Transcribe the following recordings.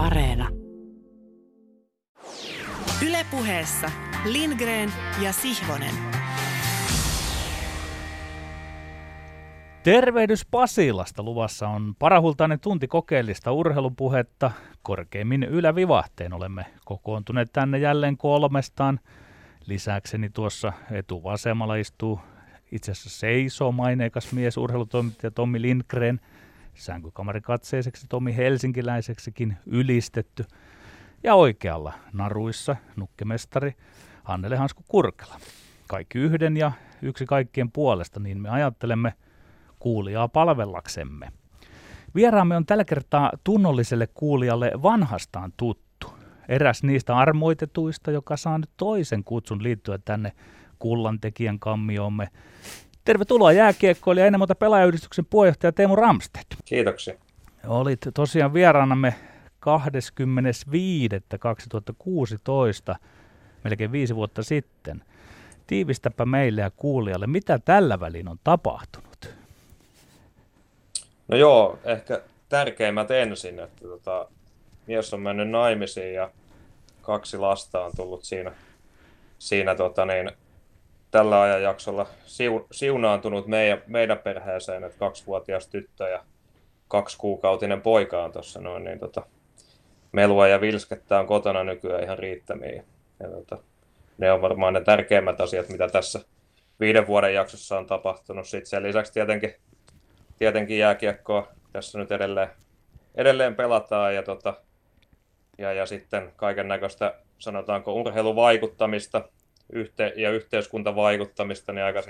Areena. Ylepuheessa Lindgren ja Sihvonen. Tervehdys Pasilasta. Luvassa on parahultainen tunti kokeellista urheilupuhetta. Korkeimmin ylävivahteen olemme kokoontuneet tänne jälleen kolmestaan. Lisäkseni tuossa etuvasemmalla istuu itse asiassa seisoo maineikas mies, urheilutoimittaja Tommi Lindgren, sänkykamari katseiseksi Tommi Helsinkiläiseksikin ylistetty. Ja oikealla naruissa nukkemestari Hannele Hansku Kurkela. Kaikki yhden ja yksi kaikkien puolesta, niin me ajattelemme kuulijaa palvellaksemme. Vieraamme on tällä kertaa tunnolliselle kuulijalle vanhastaan tuttu. Eräs niistä armoitetuista, joka saa nyt toisen kutsun liittyä tänne kullantekijän kammiomme. Tervetuloa jääkiekkoilija ennen muuta pelaajayhdistyksen puheenjohtaja Teemu Ramstedt. Kiitoksia. Olit tosiaan vieraanamme 25.2016, melkein viisi vuotta sitten. Tiivistäpä meille ja kuulijalle, mitä tällä välin on tapahtunut? No joo, ehkä tärkeimmät ensin, että tota, mies on mennyt naimisiin ja kaksi lasta on tullut siinä, siinä tota niin, tällä ajanjaksolla siu, siunaantunut meidän, meidän perheeseen, että kaksivuotias tyttö ja kaksikuukautinen poika on tuossa noin, niin tota, melua ja vilskettä on kotona nykyään ihan riittämiä. Ja tota, ne on varmaan ne tärkeimmät asiat, mitä tässä viiden vuoden jaksossa on tapahtunut. Sitten sen lisäksi tietenkin, tietenkin jääkiekkoa tässä nyt edelleen, edelleen pelataan ja, tota, ja, ja sitten kaiken näköistä sanotaanko urheiluvaikuttamista yhte- ja yhteiskuntavaikuttamista niin aika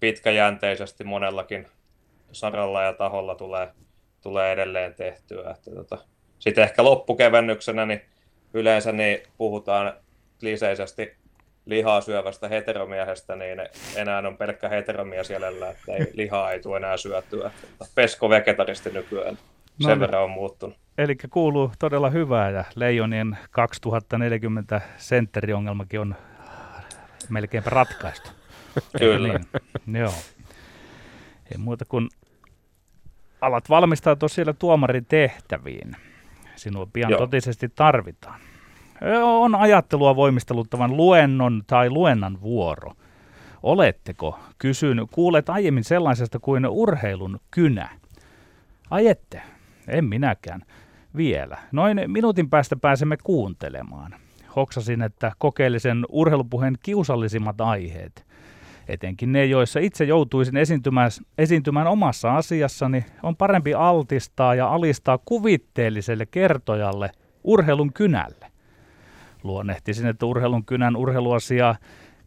pitkäjänteisesti monellakin saralla ja taholla tulee, tulee edelleen tehtyä. Että tota. Sitten ehkä loppukevennyksenä niin yleensä niin puhutaan kliseisesti lihaa syövästä heteromiehestä, niin enää on pelkkä heteromies jäljellä, että ei, lihaa ei tule enää syötyä. Pesko vegetaristi nykyään. Sen no, verran on muuttunut. Eli kuuluu todella hyvää ja Leijonien 2040 sentteriongelmakin on melkeinpä ratkaistu. Kyllä. Niin? Joo. Ei muuta kuin alat valmistautua siellä tuomarin tehtäviin. Sinua pian Joo. totisesti tarvitaan. On ajattelua voimisteluttavan luennon tai luennan vuoro. Oletteko, kysyn, kuulet aiemmin sellaisesta kuin urheilun kynä? Ajette? En minäkään. Vielä. Noin minuutin päästä pääsemme kuuntelemaan hoksasin, että kokeellisen urheilupuheen kiusallisimmat aiheet, etenkin ne, joissa itse joutuisin esiintymään, esiintymään omassa asiassani, on parempi altistaa ja alistaa kuvitteelliselle kertojalle urheilun kynälle. Luonnehtisin, että urheilun kynän urheiluasiaa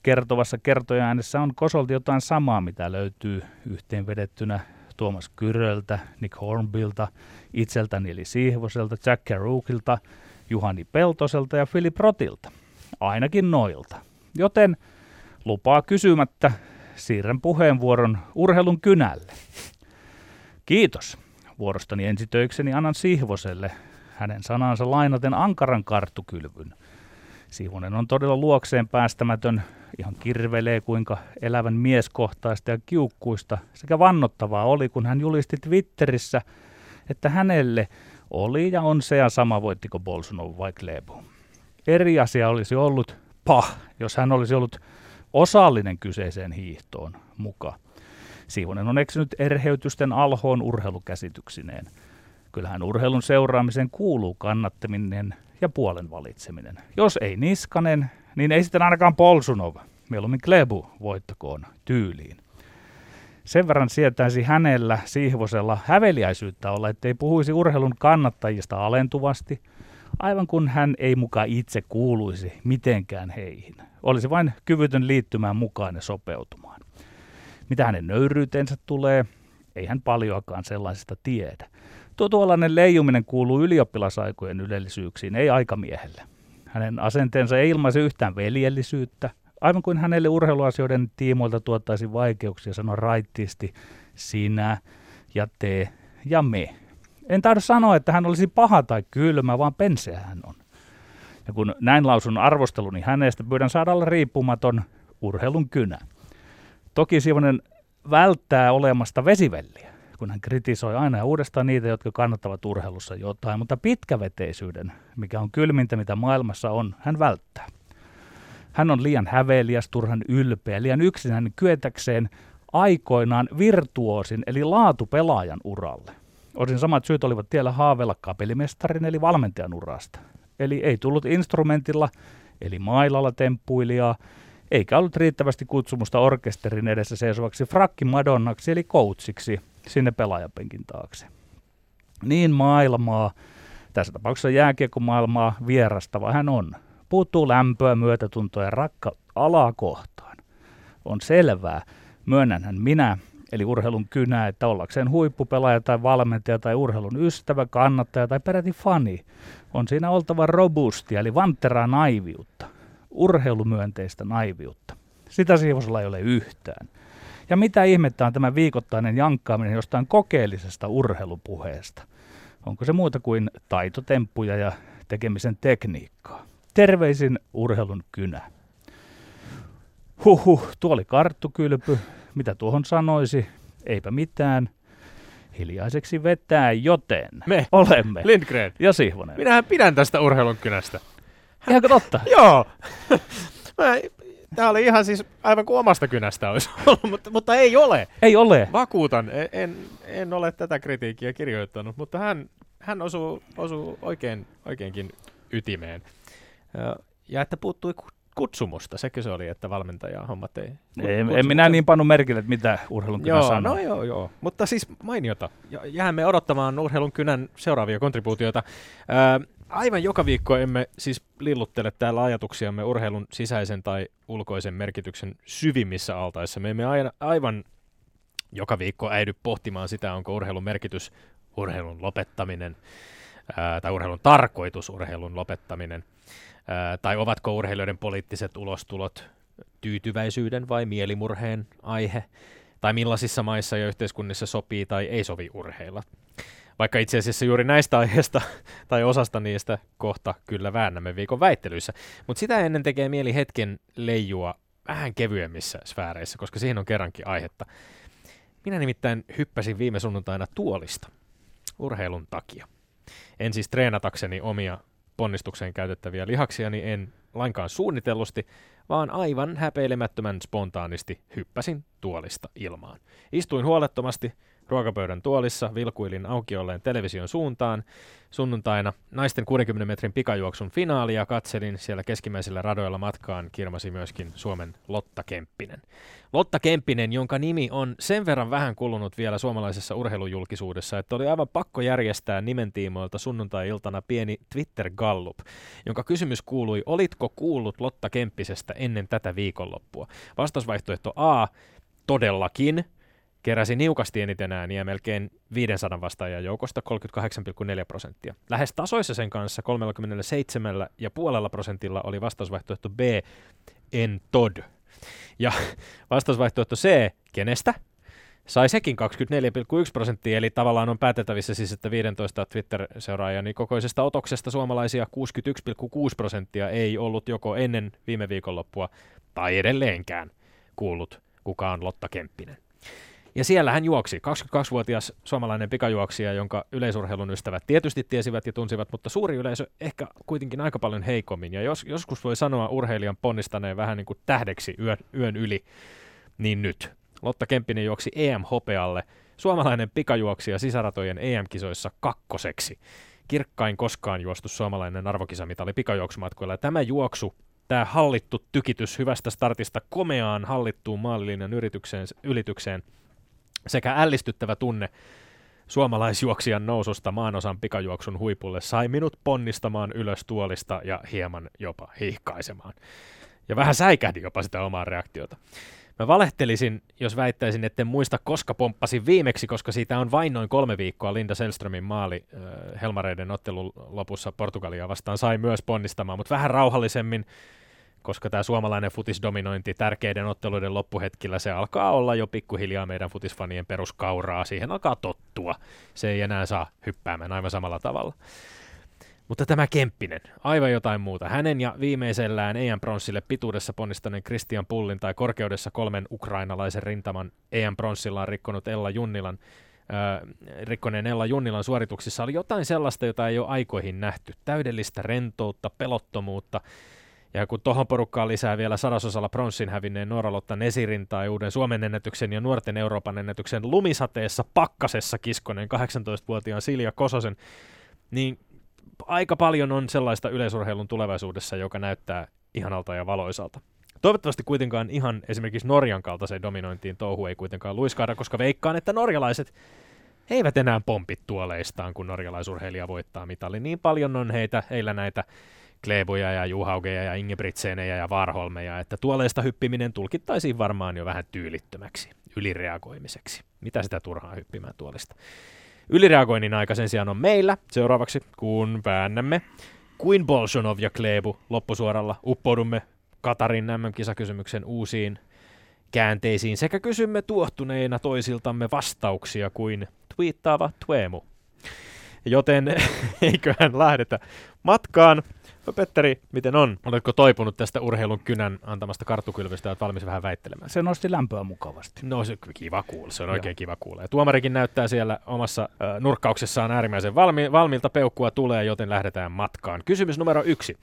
kertovassa kertoja-äänessä on kosolti jotain samaa, mitä löytyy yhteenvedettynä Tuomas Kyröltä, Nick Hornbilta, itseltäni eli Siihvoselta, Jack Carukilta – Juhani Peltoselta ja Filip Rotilta. Ainakin noilta. Joten lupaa kysymättä siirrän puheenvuoron urheilun kynälle. Kiitos. Vuorostani ensitöikseni annan Sihvoselle hänen sanansa lainaten ankaran karttukylvyn. Sihvonen on todella luokseen päästämätön, ihan kirvelee kuinka elävän mieskohtaista ja kiukkuista sekä vannottavaa oli, kun hän julisti Twitterissä, että hänelle – oli ja on se ja sama voittiko Bolsonaro vai Klebu. Eri asia olisi ollut, pah, jos hän olisi ollut osallinen kyseiseen hiihtoon mukaan. Siivonen on eksynyt erheytysten alhoon urheilukäsityksineen. Kyllähän urheilun seuraamisen kuuluu kannattaminen ja puolen valitseminen. Jos ei Niskanen, niin ei sitten ainakaan Polsunov, mieluummin Klebu voittakoon tyyliin. Sen verran sietäisi hänellä Sihvosella häveliäisyyttä olla, ettei puhuisi urheilun kannattajista alentuvasti, aivan kun hän ei muka itse kuuluisi mitenkään heihin. Olisi vain kyvytön liittymään mukaan ja sopeutumaan. Mitä hänen nöyryyteensä tulee, ei hän paljoakaan sellaisesta tiedä. Tuo tuollainen leijuminen kuuluu ylioppilasaikojen ylellisyyksiin, ei aikamiehelle. Hänen asenteensa ei ilmaise yhtään veljellisyyttä, aivan kuin hänelle urheiluasioiden tiimoilta tuottaisi vaikeuksia sanoa raittiisti sinä ja te ja me. En taida sanoa, että hän olisi paha tai kylmä, vaan penseä hän on. Ja kun näin lausun arvosteluni hänestä, pyydän saada olla riippumaton urheilun kynä. Toki Sivonen välttää olemasta vesivelliä. kun hän kritisoi aina ja uudestaan niitä, jotka kannattavat urheilussa jotain, mutta pitkäveteisyyden, mikä on kylmintä, mitä maailmassa on, hän välttää. Hän on liian häveliäs, turhan ylpeä, liian yksinäinen kyetäkseen aikoinaan virtuosin eli laatupelaajan uralle. Osin samat syyt olivat tiellä haaveilla kapelimestarin eli valmentajan urasta. Eli ei tullut instrumentilla, eli mailalla temppuilijaa, eikä ollut riittävästi kutsumusta orkesterin edessä seisovaksi frakki madonnaksi eli coachiksi sinne pelaajapenkin taakse. Niin maailmaa, tässä tapauksessa jääkiekkomaailmaa vierastava hän on. Puuttuu lämpöä, myötätuntoa ja rakka alaa kohtaan. On selvää, myönnänhän minä, eli urheilun kynä, että ollakseen huippupelaaja tai valmentaja tai urheilun ystävä, kannattaja tai peräti fani, on siinä oltava robustia, eli vantteraa naiviutta, urheilumyönteistä naiviutta. Sitä Siivosella ei ole yhtään. Ja mitä ihmettä on tämä viikoittainen jankkaaminen jostain kokeellisesta urheilupuheesta? Onko se muuta kuin taitotemppuja ja tekemisen tekniikkaa? Terveisin urheilun kynä. Huhu, tuo oli karttukylpy. Mitä tuohon sanoisi? Eipä mitään. Hiljaiseksi vetää, joten Me. olemme. Lindgren. Ja Sihvonen. Minähän pidän tästä urheilun kynästä. Ihanko totta? Joo. Tämä oli ihan siis aivan kuin omasta kynästä olisi ollut, mutta, mutta ei ole. Ei ole. Vakuutan, en, en, en ole tätä kritiikkiä kirjoittanut, mutta hän, hän osuu, osuu oikein, oikeinkin ytimeen. Ja, ja että puuttui kutsumusta, sekö se oli, että valmentaja hommat ei... En, en minä niin pannut merkille, että mitä urheilun kynä joo, sanoo. no joo, joo. Mutta siis mainiota. Jäämme odottamaan urheilun kynän seuraavia kontribuutioita. Ää, aivan joka viikko emme siis lilluttele täällä ajatuksiamme urheilun sisäisen tai ulkoisen merkityksen syvimmissä altaissa. Me emme aina, aivan joka viikko äidy pohtimaan sitä, onko urheilun merkitys urheilun lopettaminen ää, tai urheilun tarkoitus urheilun lopettaminen – tai ovatko urheilijoiden poliittiset ulostulot tyytyväisyyden vai mielimurheen aihe, tai millaisissa maissa ja yhteiskunnissa sopii tai ei sovi urheilla. Vaikka itse asiassa juuri näistä aiheista tai osasta niistä kohta kyllä väännämme viikon väittelyissä. Mutta sitä ennen tekee mieli hetken leijua vähän kevyemmissä sfääreissä, koska siihen on kerrankin aihetta. Minä nimittäin hyppäsin viime sunnuntaina tuolista urheilun takia. En siis treenatakseni omia ponnistukseen käytettäviä lihaksia, niin en lainkaan suunnitellusti, vaan aivan häpeilemättömän spontaanisti hyppäsin tuolista ilmaan. Istuin huolettomasti ruokapöydän tuolissa, vilkuilin auki olleen television suuntaan. Sunnuntaina naisten 60 metrin pikajuoksun finaalia katselin. Siellä keskimmäisillä radoilla matkaan kirmasi myöskin Suomen Lotta Kemppinen. Lotta Kemppinen, jonka nimi on sen verran vähän kulunut vielä suomalaisessa urheilujulkisuudessa, että oli aivan pakko järjestää nimentiimoilta sunnuntai-iltana pieni Twitter-gallup, jonka kysymys kuului, olitko kuullut Lotta Kemppisestä ennen tätä viikonloppua? Vastausvaihtoehto A, todellakin, keräsi niukasti eniten ääniä melkein 500 vastaajan joukosta 38,4 prosenttia. Lähes tasoissa sen kanssa 37,5 prosentilla oli vastausvaihtoehto B, en tod. Ja vastausvaihtoehto C, kenestä? Sai sekin 24,1 prosenttia, eli tavallaan on päätettävissä siis, että 15 Twitter-seuraajani kokoisesta otoksesta suomalaisia 61,6 prosenttia ei ollut joko ennen viime viikonloppua tai edelleenkään kuullut, kuka on Lotta Kemppinen. Ja siellä hän juoksi, 22-vuotias suomalainen pikajuoksija, jonka yleisurheilun ystävät tietysti tiesivät ja tunsivat, mutta suuri yleisö ehkä kuitenkin aika paljon heikommin. Ja jos, joskus voi sanoa urheilijan ponnistaneen vähän niin kuin tähdeksi yön, yön yli, niin nyt. Lotta Kemppinen juoksi EM-hopealle, suomalainen pikajuoksija sisäratojen EM-kisoissa kakkoseksi. Kirkkain koskaan juostu suomalainen arvokisamitali pikajuoksumatkoilla. Ja tämä juoksu tämä hallittu tykitys hyvästä startista komeaan hallittuun maalilinjan yritykseen, ylitykseen sekä ällistyttävä tunne suomalaisjuoksijan noususta maanosan pikajuoksun huipulle sai minut ponnistamaan ylös tuolista ja hieman jopa hihkaisemaan. Ja vähän säikähdin jopa sitä omaa reaktiota. Mä valehtelisin, jos väittäisin, etten muista, koska pomppasin viimeksi, koska siitä on vain noin kolme viikkoa Linda Selströmin maali äh, Helmareiden ottelun lopussa Portugalia vastaan sai myös ponnistamaan, mutta vähän rauhallisemmin koska tämä suomalainen futisdominointi tärkeiden otteluiden loppuhetkillä, se alkaa olla jo pikkuhiljaa meidän futisfanien peruskauraa, siihen alkaa tottua. Se ei enää saa hyppäämään aivan samalla tavalla. Mutta tämä Kemppinen, aivan jotain muuta. Hänen ja viimeisellään EM-pronssille pituudessa ponnistaneen Christian Pullin tai korkeudessa kolmen ukrainalaisen rintaman EM-pronssilla on rikkonut Ella Junnilan Rikkonen Ella Junnilan suorituksissa oli jotain sellaista, jota ei ole aikoihin nähty. Täydellistä rentoutta, pelottomuutta. Ja kun tuohon porukkaan lisää vielä sadasosalla pronssin hävinneen Noralotta Nesirin tai uuden Suomen ennätyksen ja nuorten Euroopan ennätyksen lumisateessa pakkasessa kiskonen 18-vuotiaan Silja Kososen, niin aika paljon on sellaista yleisurheilun tulevaisuudessa, joka näyttää ihanalta ja valoisalta. Toivottavasti kuitenkaan ihan esimerkiksi Norjan kaltaiseen dominointiin touhu ei kuitenkaan luiskaada, koska veikkaan, että norjalaiset he eivät enää pompi tuoleistaan, kun norjalaisurheilija voittaa mitalin. Niin paljon on heitä, heillä näitä Kleeboja ja Juhaugeja ja Ingebrigtsenejä ja Varholmeja, että tuoleista hyppiminen tulkittaisiin varmaan jo vähän tyylittömäksi, ylireagoimiseksi. Mitä sitä turhaa hyppimään tuolista? Ylireagoinnin aika sen sijaan on meillä seuraavaksi, kun väännämme kuin Bolshonov ja Klebu loppusuoralla uppoudumme Katarin MM-kisakysymyksen uusiin käänteisiin sekä kysymme tuohtuneina toisiltamme vastauksia kuin twiittaava Tuemu. Joten eiköhän lähdetä matkaan. No Petteri, miten on? Oletko toipunut tästä urheilun kynän antamasta karttukylvystä ja olet valmis vähän väittelemään? Se nosti lämpöä mukavasti. No se kiva kuulla, se on oikein kiva kuulla. Ja tuomarikin näyttää siellä omassa äh, nurkkauksessaan äärimmäisen valmi- valmiilta peukkua tulee, joten lähdetään matkaan. Kysymys numero yksi.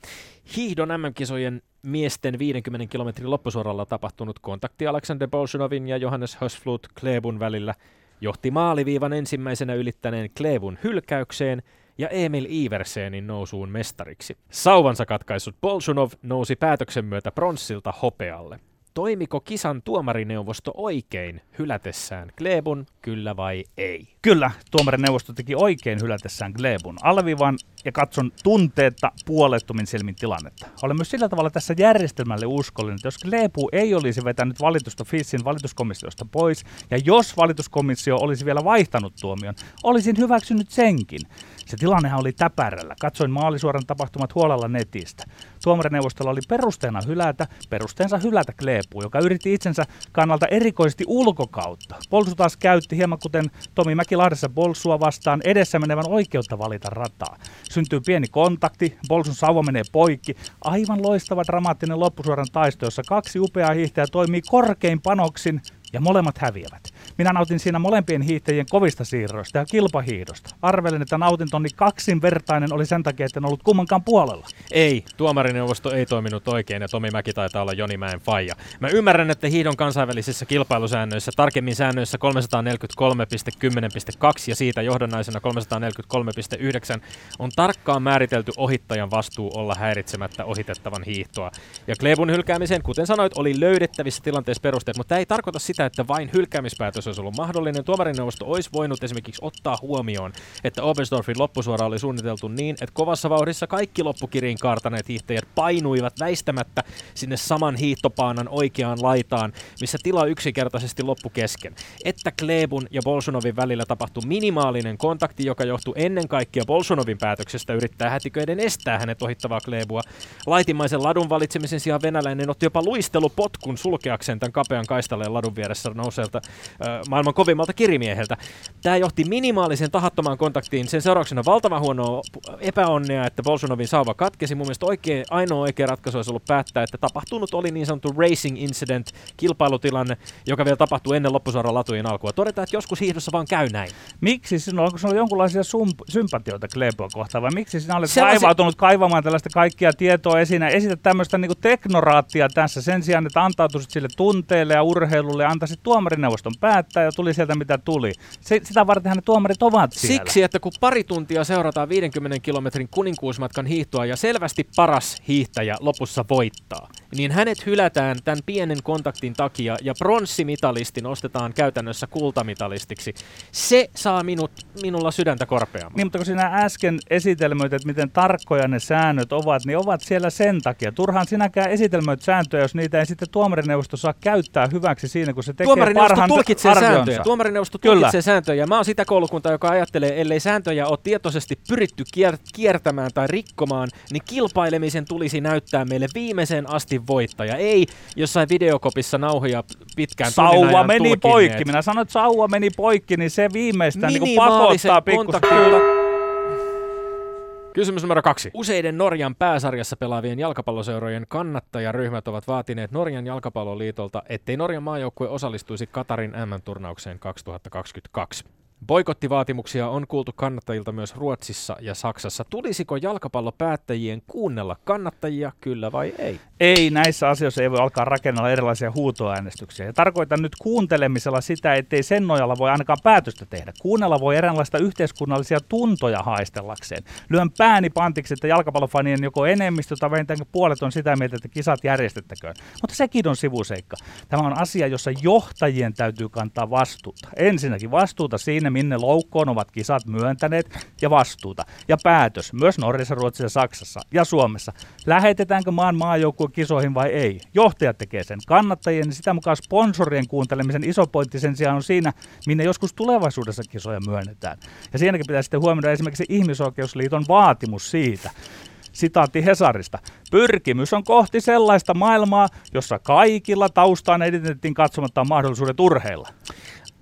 Hiihdon MM-kisojen miesten 50 kilometrin loppusuoralla tapahtunut kontakti Alexander Bolshunovin ja Johannes Hösflut Klebun välillä johti maaliviivan ensimmäisenä ylittäneen Klebun hylkäykseen – ja Emil Iversenin nousuun mestariksi. Sauvansa katkaissut Bolshunov nousi päätöksen myötä pronssilta hopealle. Toimiko kisan tuomarineuvosto oikein hylätessään Glebun, kyllä vai ei? Kyllä, tuomarineuvosto teki oikein hylätessään Glebun. Alvivan ja katson tunteetta puolettomin silmin tilannetta. Olen myös sillä tavalla tässä järjestelmälle uskollinen, että jos Glebu ei olisi vetänyt valitusta FISin valituskomissiosta pois, ja jos valituskomissio olisi vielä vaihtanut tuomion, olisin hyväksynyt senkin. Se tilannehan oli täpärällä. Katsoin maalisuoran tapahtumat huolella netistä. Tuomarineuvostolla oli perusteena hylätä, perusteensa hylätä Kleepu, joka yritti itsensä kannalta erikoisesti ulkokautta. Polsu taas käytti hieman kuten Tomi Mäki-Lahdessa Bolsua vastaan edessä menevän oikeutta valita rataa. Syntyy pieni kontakti, Bolsun sauva menee poikki. Aivan loistava dramaattinen loppusuoran taisto, jossa kaksi upeaa hiihtäjää toimii korkein panoksin ja molemmat häviävät. Minä nautin siinä molempien hiihtäjien kovista siirroista ja kilpahiidosta. Arvelen, että nautintoni kaksinvertainen oli sen takia, että en ollut kummankaan puolella. Ei, tuomarineuvosto ei toiminut oikein ja Tomi Mäki taitaa olla Joni Mäen faija. Mä ymmärrän, että hiidon kansainvälisissä kilpailusäännöissä, tarkemmin säännöissä 343.10.2 ja siitä johdannaisena 343.9 on tarkkaan määritelty ohittajan vastuu olla häiritsemättä ohitettavan hiihtoa. Ja Klebun hylkäämiseen, kuten sanoit, oli löydettävissä tilanteessa perusteet, mutta tämä ei tarkoita sitä, että vain hylkäämispäätös olisi ollut mahdollinen. Tuomarineuvosto olisi voinut esimerkiksi ottaa huomioon, että Oberstdorfin loppusuora oli suunniteltu niin, että kovassa vauhdissa kaikki loppukiriin kaartaneet hiihtäjät painuivat väistämättä sinne saman hiihtopaanan oikeaan laitaan, missä tila yksinkertaisesti loppu kesken. Että Klebun ja Bolsunovin välillä tapahtui minimaalinen kontakti, joka johtui ennen kaikkea Bolsunovin päätöksestä yrittää hätiköiden estää hänet ohittavaa Klebua. Laitimaisen ladun valitsemisen sijaan venäläinen otti jopa luistelupotkun sulkeakseen tämän kapean kaistaleen ladun nouseelta maailman kovimmalta kirimieheltä. Tämä johti minimaalisen tahattomaan kontaktiin. Sen seurauksena valtava huono epäonnea, että Bolsonovin sauva katkesi. Mun mielestä oikein, ainoa oikea ratkaisu olisi ollut päättää, että tapahtunut oli niin sanottu racing incident, kilpailutilanne, joka vielä tapahtui ennen loppusuoran latujen alkua. Todetaan, että joskus hiihdossa vaan käy näin. Miksi sinulla, onko sinulla jonkinlaisia sump- sympatioita Kleboa kohtaan vai miksi sinä olet Sellaisia... kaivautunut kaivamaan tällaista kaikkia tietoa esiin ja esität tämmöistä niin teknoraattia tässä sen sijaan, että antautuisit sille tunteelle ja urheilulle ja antaisit tuomarineuvoston päättää ja tuli sieltä mitä tuli. Se, sitä varten ne tuomarit ovat siellä. Siksi, että kun pari tuntia seurataan 50 kilometrin kuninkuusmatkan hiihtoa ja selvästi paras hiihtäjä lopussa voittaa, niin hänet hylätään tämän pienen kontaktin takia ja pronssimitalisti nostetaan käytännössä kultamitalistiksi. Se saa minut, minulla sydäntä korpeamaan. Niin, mutta kun sinä äsken esitelmöit, että miten tarkkoja ne säännöt ovat, niin ovat siellä sen takia. Turhaan sinäkään esitelmöit sääntöjä, jos niitä ei sitten tuomarineuvosto saa käyttää hyväksi siinä, kun se tekee parhaan tulkitsee sääntöjä. Tuomarineuvosto tulkitsee sääntöjä. Mä oon sitä koulukuntaa, joka ajattelee, ellei sääntöjä ole tietoisesti pyritty kier- kiertämään tai rikkomaan, niin kilpailemisen tulisi näyttää meille viimeisen asti voittaja. Ei jossain videokopissa nauhoja pitkään Sauva meni tulkineet. poikki. Minä sanoin, että sauva meni poikki, niin se viimeistään niin pakottaa pikkusen. Kysymys numero kaksi. Useiden Norjan pääsarjassa pelaavien jalkapalloseurojen kannattajaryhmät ovat vaatineet Norjan jalkapalloliitolta, ettei Norjan maajoukkue osallistuisi Katarin M-turnaukseen 2022. Boikottivaatimuksia on kuultu kannattajilta myös Ruotsissa ja Saksassa. Tulisiko jalkapallopäättäjien kuunnella kannattajia, kyllä vai ei? Ei, näissä asioissa ei voi alkaa rakennella erilaisia huutoäänestyksiä. Ja tarkoitan nyt kuuntelemisella sitä, ettei sen nojalla voi ainakaan päätöstä tehdä. Kuunnella voi eräänlaista yhteiskunnallisia tuntoja haistellakseen. Lyön pääni pantiksi, että jalkapallofanien joko enemmistö tai vähintäänkin puolet on sitä mieltä, että kisat järjestettäköön. Mutta sekin on sivuseikka. Tämä on asia, jossa johtajien täytyy kantaa vastuuta. Ensinnäkin vastuuta siinä, minne loukkoon ovat kisat myöntäneet ja vastuuta. Ja päätös myös Norjassa, Ruotsissa, Saksassa ja Suomessa. Lähetetäänkö maan maajoukkueen kisoihin vai ei? Johtajat tekee sen. Kannattajien niin sitä mukaan sponsorien kuuntelemisen iso pointti sen sijaan on siinä, minne joskus tulevaisuudessa kisoja myönnetään. Ja siinäkin pitää sitten huomioida esimerkiksi ihmisoikeusliiton vaatimus siitä, Sitaatti Hesarista. Pyrkimys on kohti sellaista maailmaa, jossa kaikilla taustaan identiteettiin katsomatta mahdollisuudet urheilla.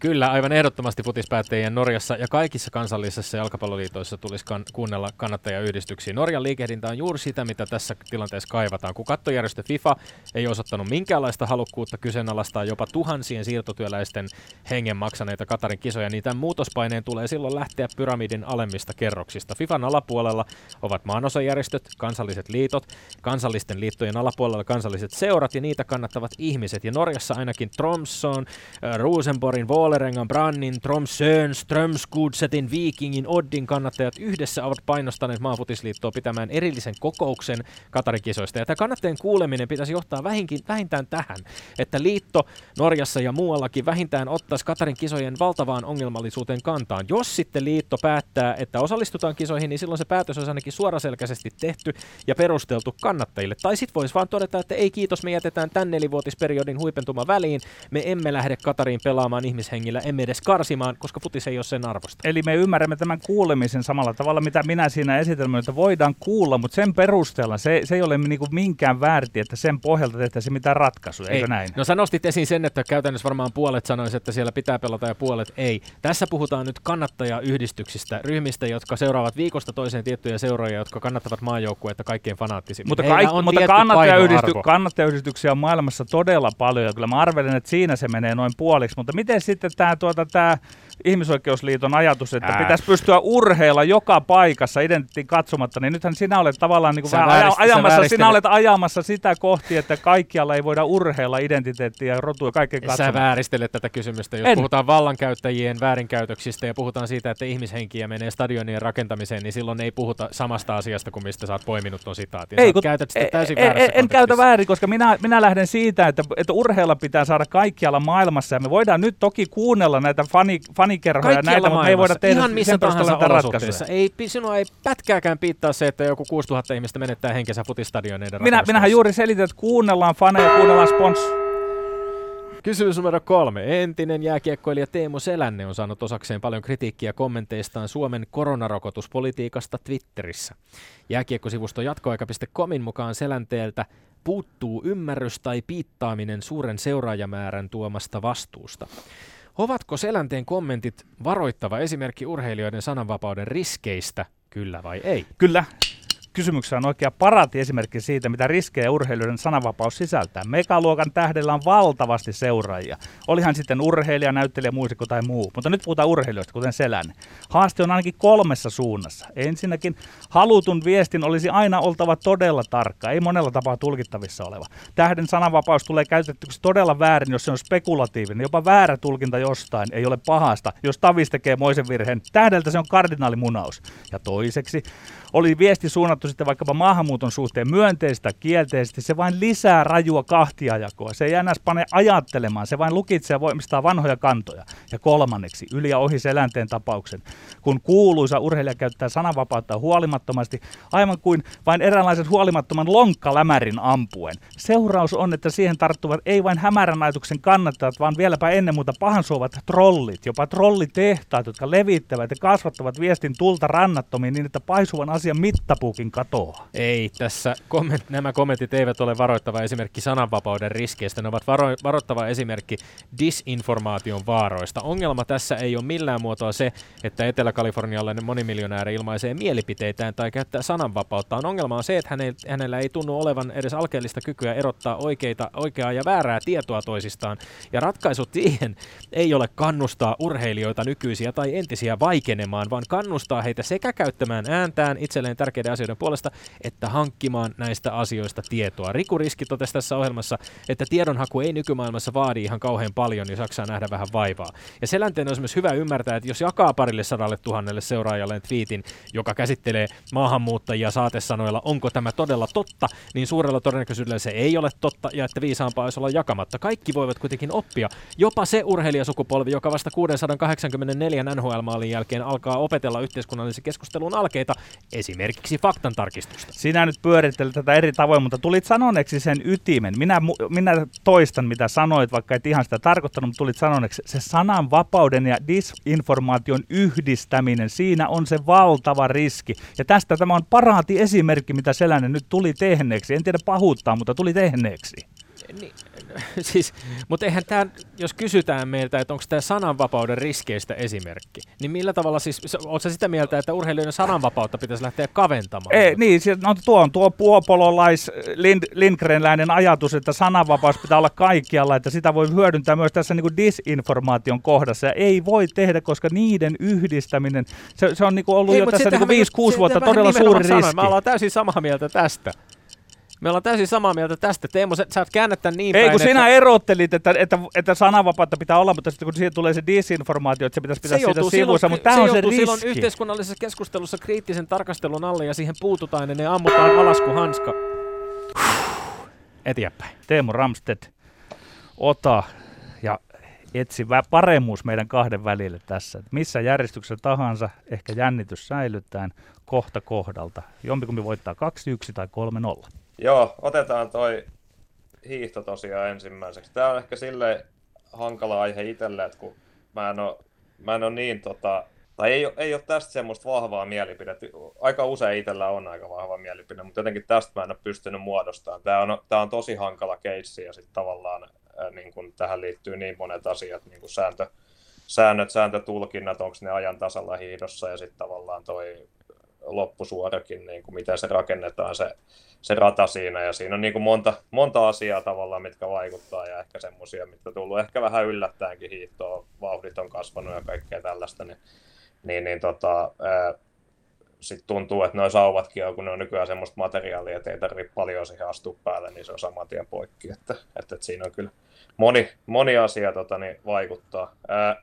Kyllä, aivan ehdottomasti futispäättäjien Norjassa ja kaikissa kansallisissa jalkapalloliitoissa tulisi kan- kuunnella kannattajayhdistyksiä. Norjan liikehdintä on juuri sitä, mitä tässä tilanteessa kaivataan. Kun kattojärjestö FIFA ei osoittanut minkäänlaista halukkuutta kyseenalaistaa jopa tuhansien siirtotyöläisten hengen maksaneita Katarin kisoja, niin tämän muutospaineen tulee silloin lähteä pyramidin alemmista kerroksista. FIFAn alapuolella ovat maanosajärjestöt, kansalliset liitot, kansallisten liittojen alapuolella kansalliset seurat ja niitä kannattavat ihmiset. Ja Norjassa ainakin Tromsson, äh, Rosenborgin, Vålerengan, Brannin, Tromsön, Strömskudsetin, Vikingin, Oddin kannattajat yhdessä ovat painostaneet maafutisliittoa pitämään erillisen kokouksen Katarikisoista. Ja tämä kannattajien kuuleminen pitäisi johtaa vähinkin, vähintään tähän, että liitto Norjassa ja muuallakin vähintään ottaisi Katarin kisojen valtavaan ongelmallisuuteen kantaan. Jos sitten liitto päättää, että osallistutaan kisoihin, niin silloin se päätös olisi ainakin suoraselkäisesti tehty ja perusteltu kannattajille. Tai sitten voisi vaan todeta, että ei kiitos, me jätetään tämän nelivuotisperiodin huipentuma väliin, me emme lähde Katariin pelaamaan ihmisiä ihmishengillä, emme edes karsimaan, koska futis ei ole sen arvosta. Eli me ymmärrämme tämän kuulemisen samalla tavalla, mitä minä siinä esitelmän, että voidaan kuulla, mutta sen perusteella se, se ei ole niinku minkään väärti, että sen pohjalta tehtäisiin mitään ratkaisuja, eikö näin? No sä nostit esiin sen, että käytännössä varmaan puolet sanoisi, että siellä pitää pelata ja puolet ei. Tässä puhutaan nyt kannattajayhdistyksistä, ryhmistä, jotka seuraavat viikosta toiseen tiettyjä seuraajia, jotka kannattavat maajoukkuetta kaikkein fanaattisimmin. Mutta, kaik- mutta kannattajayhdisty- kannattajayhdistyksiä on maailmassa todella paljon ja kyllä mä arvelen, että siinä se menee noin puoliksi. Mutta miten sitten tämä tuota, tää ihmisoikeusliiton ajatus, että Ää. pitäisi pystyä urheilla joka paikassa identiteetin katsomatta, niin nythän sinä olet tavallaan niin kuin vähän väärist, ajamassa, sinä olet ajamassa sitä kohti, että kaikkialla ei voida urheilla identiteettiä ja rotua kaiken katsomatta. Sä vääristelet tätä kysymystä. Jos en. puhutaan vallankäyttäjien väärinkäytöksistä ja puhutaan siitä, että ihmishenkiä menee stadionien rakentamiseen, niin silloin ei puhuta samasta asiasta kuin mistä sä oot poiminut tuon sitaatin. Ei, kun, käytät sitä täysin en, en, en käytä väärin, koska minä, minä lähden siitä, että, että urheilla pitää saada kaikkialla maailmassa ja me voidaan nyt toki kuunnella näitä fani, fanikerhoja näitä, mutta me ei voida tehdä Ihan missä tahansa olosuhteissa. Ei, sinua ei pätkääkään piittaa se, että joku 6000 ihmistä menettää henkensä futistadioneiden Minä, Minähän juuri selitän, että kuunnellaan faneja, kuunnellaan spons. Kysymys numero kolme. Entinen jääkiekkoilija Teemu Selänne on saanut osakseen paljon kritiikkiä kommenteistaan Suomen koronarokotuspolitiikasta Twitterissä. Jääkiekkosivusto jatkoaika.comin mukaan Selänteeltä puuttuu ymmärrys tai piittaaminen suuren seuraajamäärän tuomasta vastuusta. Ovatko Selänteen kommentit varoittava esimerkki urheilijoiden sananvapauden riskeistä, kyllä vai ei? Kyllä kysymyksessä on oikea parati esimerkki siitä, mitä riskejä urheilijoiden sananvapaus sisältää. Megaluokan tähdellä on valtavasti seuraajia. Olihan sitten urheilija, näyttelijä, muusikko tai muu. Mutta nyt puhutaan urheilijoista, kuten Selän. Haaste on ainakin kolmessa suunnassa. Ensinnäkin halutun viestin olisi aina oltava todella tarkka, ei monella tapaa tulkittavissa oleva. Tähden sananvapaus tulee käytettyksi todella väärin, jos se on spekulatiivinen. Jopa väärä tulkinta jostain ei ole pahasta. Jos Tavis tekee moisen virheen, tähdeltä se on kardinaalimunaus. Ja toiseksi, oli viesti suunnattu sitten vaikkapa maahanmuuton suhteen myönteistä kielteisesti, se vain lisää rajua kahtiajakoa. Se ei enää pane ajattelemaan, se vain lukitsee ja voimistaa vanhoja kantoja. Ja kolmanneksi, yli ja ohi selänteen tapauksen. Kun kuuluisa urheilija käyttää sananvapautta huolimattomasti, aivan kuin vain eräänlaisen huolimattoman lonkkalämärin ampuen. Seuraus on, että siihen tarttuvat ei vain hämärän ajatuksen kannattajat, vaan vieläpä ennen muuta pahansuovat trollit, jopa trollitehtaat, jotka levittävät ja kasvattavat viestin tulta rannattomiin niin, että paisuvan asian asian mittapuukin katoaa. Ei, tässä komment, nämä kommentit eivät ole varoittava esimerkki sananvapauden riskeistä. Ne ovat varo, varoittava esimerkki disinformaation vaaroista. Ongelma tässä ei ole millään muotoa se, että etelä-kalifornialainen monimiljonääri ilmaisee mielipiteitään tai käyttää sananvapautta. Ongelma on se, että hänellä ei tunnu olevan edes alkeellista kykyä erottaa oikeita, oikeaa ja väärää tietoa toisistaan. Ja ratkaisut siihen ei ole kannustaa urheilijoita nykyisiä tai entisiä vaikenemaan, vaan kannustaa heitä sekä käyttämään ääntään itselleen tärkeiden asioiden puolesta, että hankkimaan näistä asioista tietoa. Riku Riski totesi tässä ohjelmassa, että tiedonhaku ei nykymaailmassa vaadi ihan kauhean paljon, niin saksaa nähdä vähän vaivaa. Ja selänteen on myös hyvä ymmärtää, että jos jakaa parille sadalle tuhannelle seuraajalle twiitin, joka käsittelee maahanmuuttajia saatesanoilla, onko tämä todella totta, niin suurella todennäköisyydellä se ei ole totta, ja että viisaampaa olisi olla jakamatta. Kaikki voivat kuitenkin oppia. Jopa se urheilijasukupolvi, joka vasta 684 NHL-maalin jälkeen alkaa opetella yhteiskunnallisen keskustelun alkeita, esimerkiksi faktantarkistusta. Sinä nyt pyörittelet tätä eri tavoin, mutta tulit sanoneeksi sen ytimen. Minä, minä toistan, mitä sanoit, vaikka et ihan sitä tarkoittanut, mutta tulit sanoneeksi. Se sananvapauden ja disinformaation yhdistäminen, siinä on se valtava riski. Ja tästä tämä on paraati esimerkki, mitä Selänen nyt tuli tehneeksi. En tiedä pahuuttaa, mutta tuli tehneeksi. Niin, siis, mutta eihän tämä, jos kysytään meiltä, että onko tämä sananvapauden riskeistä esimerkki, niin millä tavalla siis, oletko sitä mieltä, että urheilijoiden sananvapautta pitäisi lähteä kaventamaan? Ei, niin, no, tuo on tuo puopololais Lind, Lindgrenläinen ajatus, että sananvapaus pitää olla kaikkialla, että sitä voi hyödyntää myös tässä niin kuin disinformaation kohdassa, ja ei voi tehdä, koska niiden yhdistäminen, se, se on niin kuin ollut Ei, jo tässä niin 5-6 vuotta todella suuri riski. Sanoin. Mä ollaan täysin samaa mieltä tästä. Me ollaan täysin samaa mieltä tästä. Teemu, sä, sä oot käännettä niin Ei, päin, kun että... sinä erottelit, että, että, että sananvapautta pitää olla, mutta sitten kun siihen tulee se disinformaatio, että se pitäisi pitää se siitä sivussa, mutta tämä on se riski. silloin yhteiskunnallisessa keskustelussa kriittisen tarkastelun alle ja siihen puututaan ja ne ammutaan alas kuin hanska. Eteenpäin. Teemu Ramstedt, ota ja etsi paremmuus meidän kahden välille tässä. Missä järjestyksessä tahansa, ehkä jännitys säilyttäen kohta kohdalta. Jompikumpi voittaa 2-1 tai 3-0. Joo, otetaan toi hiihto tosiaan ensimmäiseksi. Tämä on ehkä sille hankala aihe itselle, että kun mä en ole, mä en ole niin tota, tai ei, ei ole tästä semmoista vahvaa mielipidettä. Aika usein itsellä on aika vahva mielipide, mutta jotenkin tästä mä en ole pystynyt muodostamaan. Tämä on, tämä on tosi hankala keissi ja sitten tavallaan niin kun tähän liittyy niin monet asiat, niin kuin sääntö, säännöt, sääntötulkinnat, onko ne ajan tasalla hiidossa ja sitten tavallaan toi loppusuorakin, niin kuin miten se rakennetaan se, se rata siinä. Ja siinä on niin kuin monta, monta asiaa tavallaan, mitkä vaikuttaa ja ehkä semmoisia, mitkä tullut ehkä vähän yllättäenkin hiihtoa, vauhdit on kasvanut ja kaikkea tällaista. Niin, niin, niin tota, sitten tuntuu, että nuo sauvatkin on, kun ne on nykyään semmoista materiaalia, että ei tarvitse paljon siihen astua päälle, niin se on saman tien poikki. Että, että, että siinä on kyllä moni, moni asia tota, niin, vaikuttaa. Ää,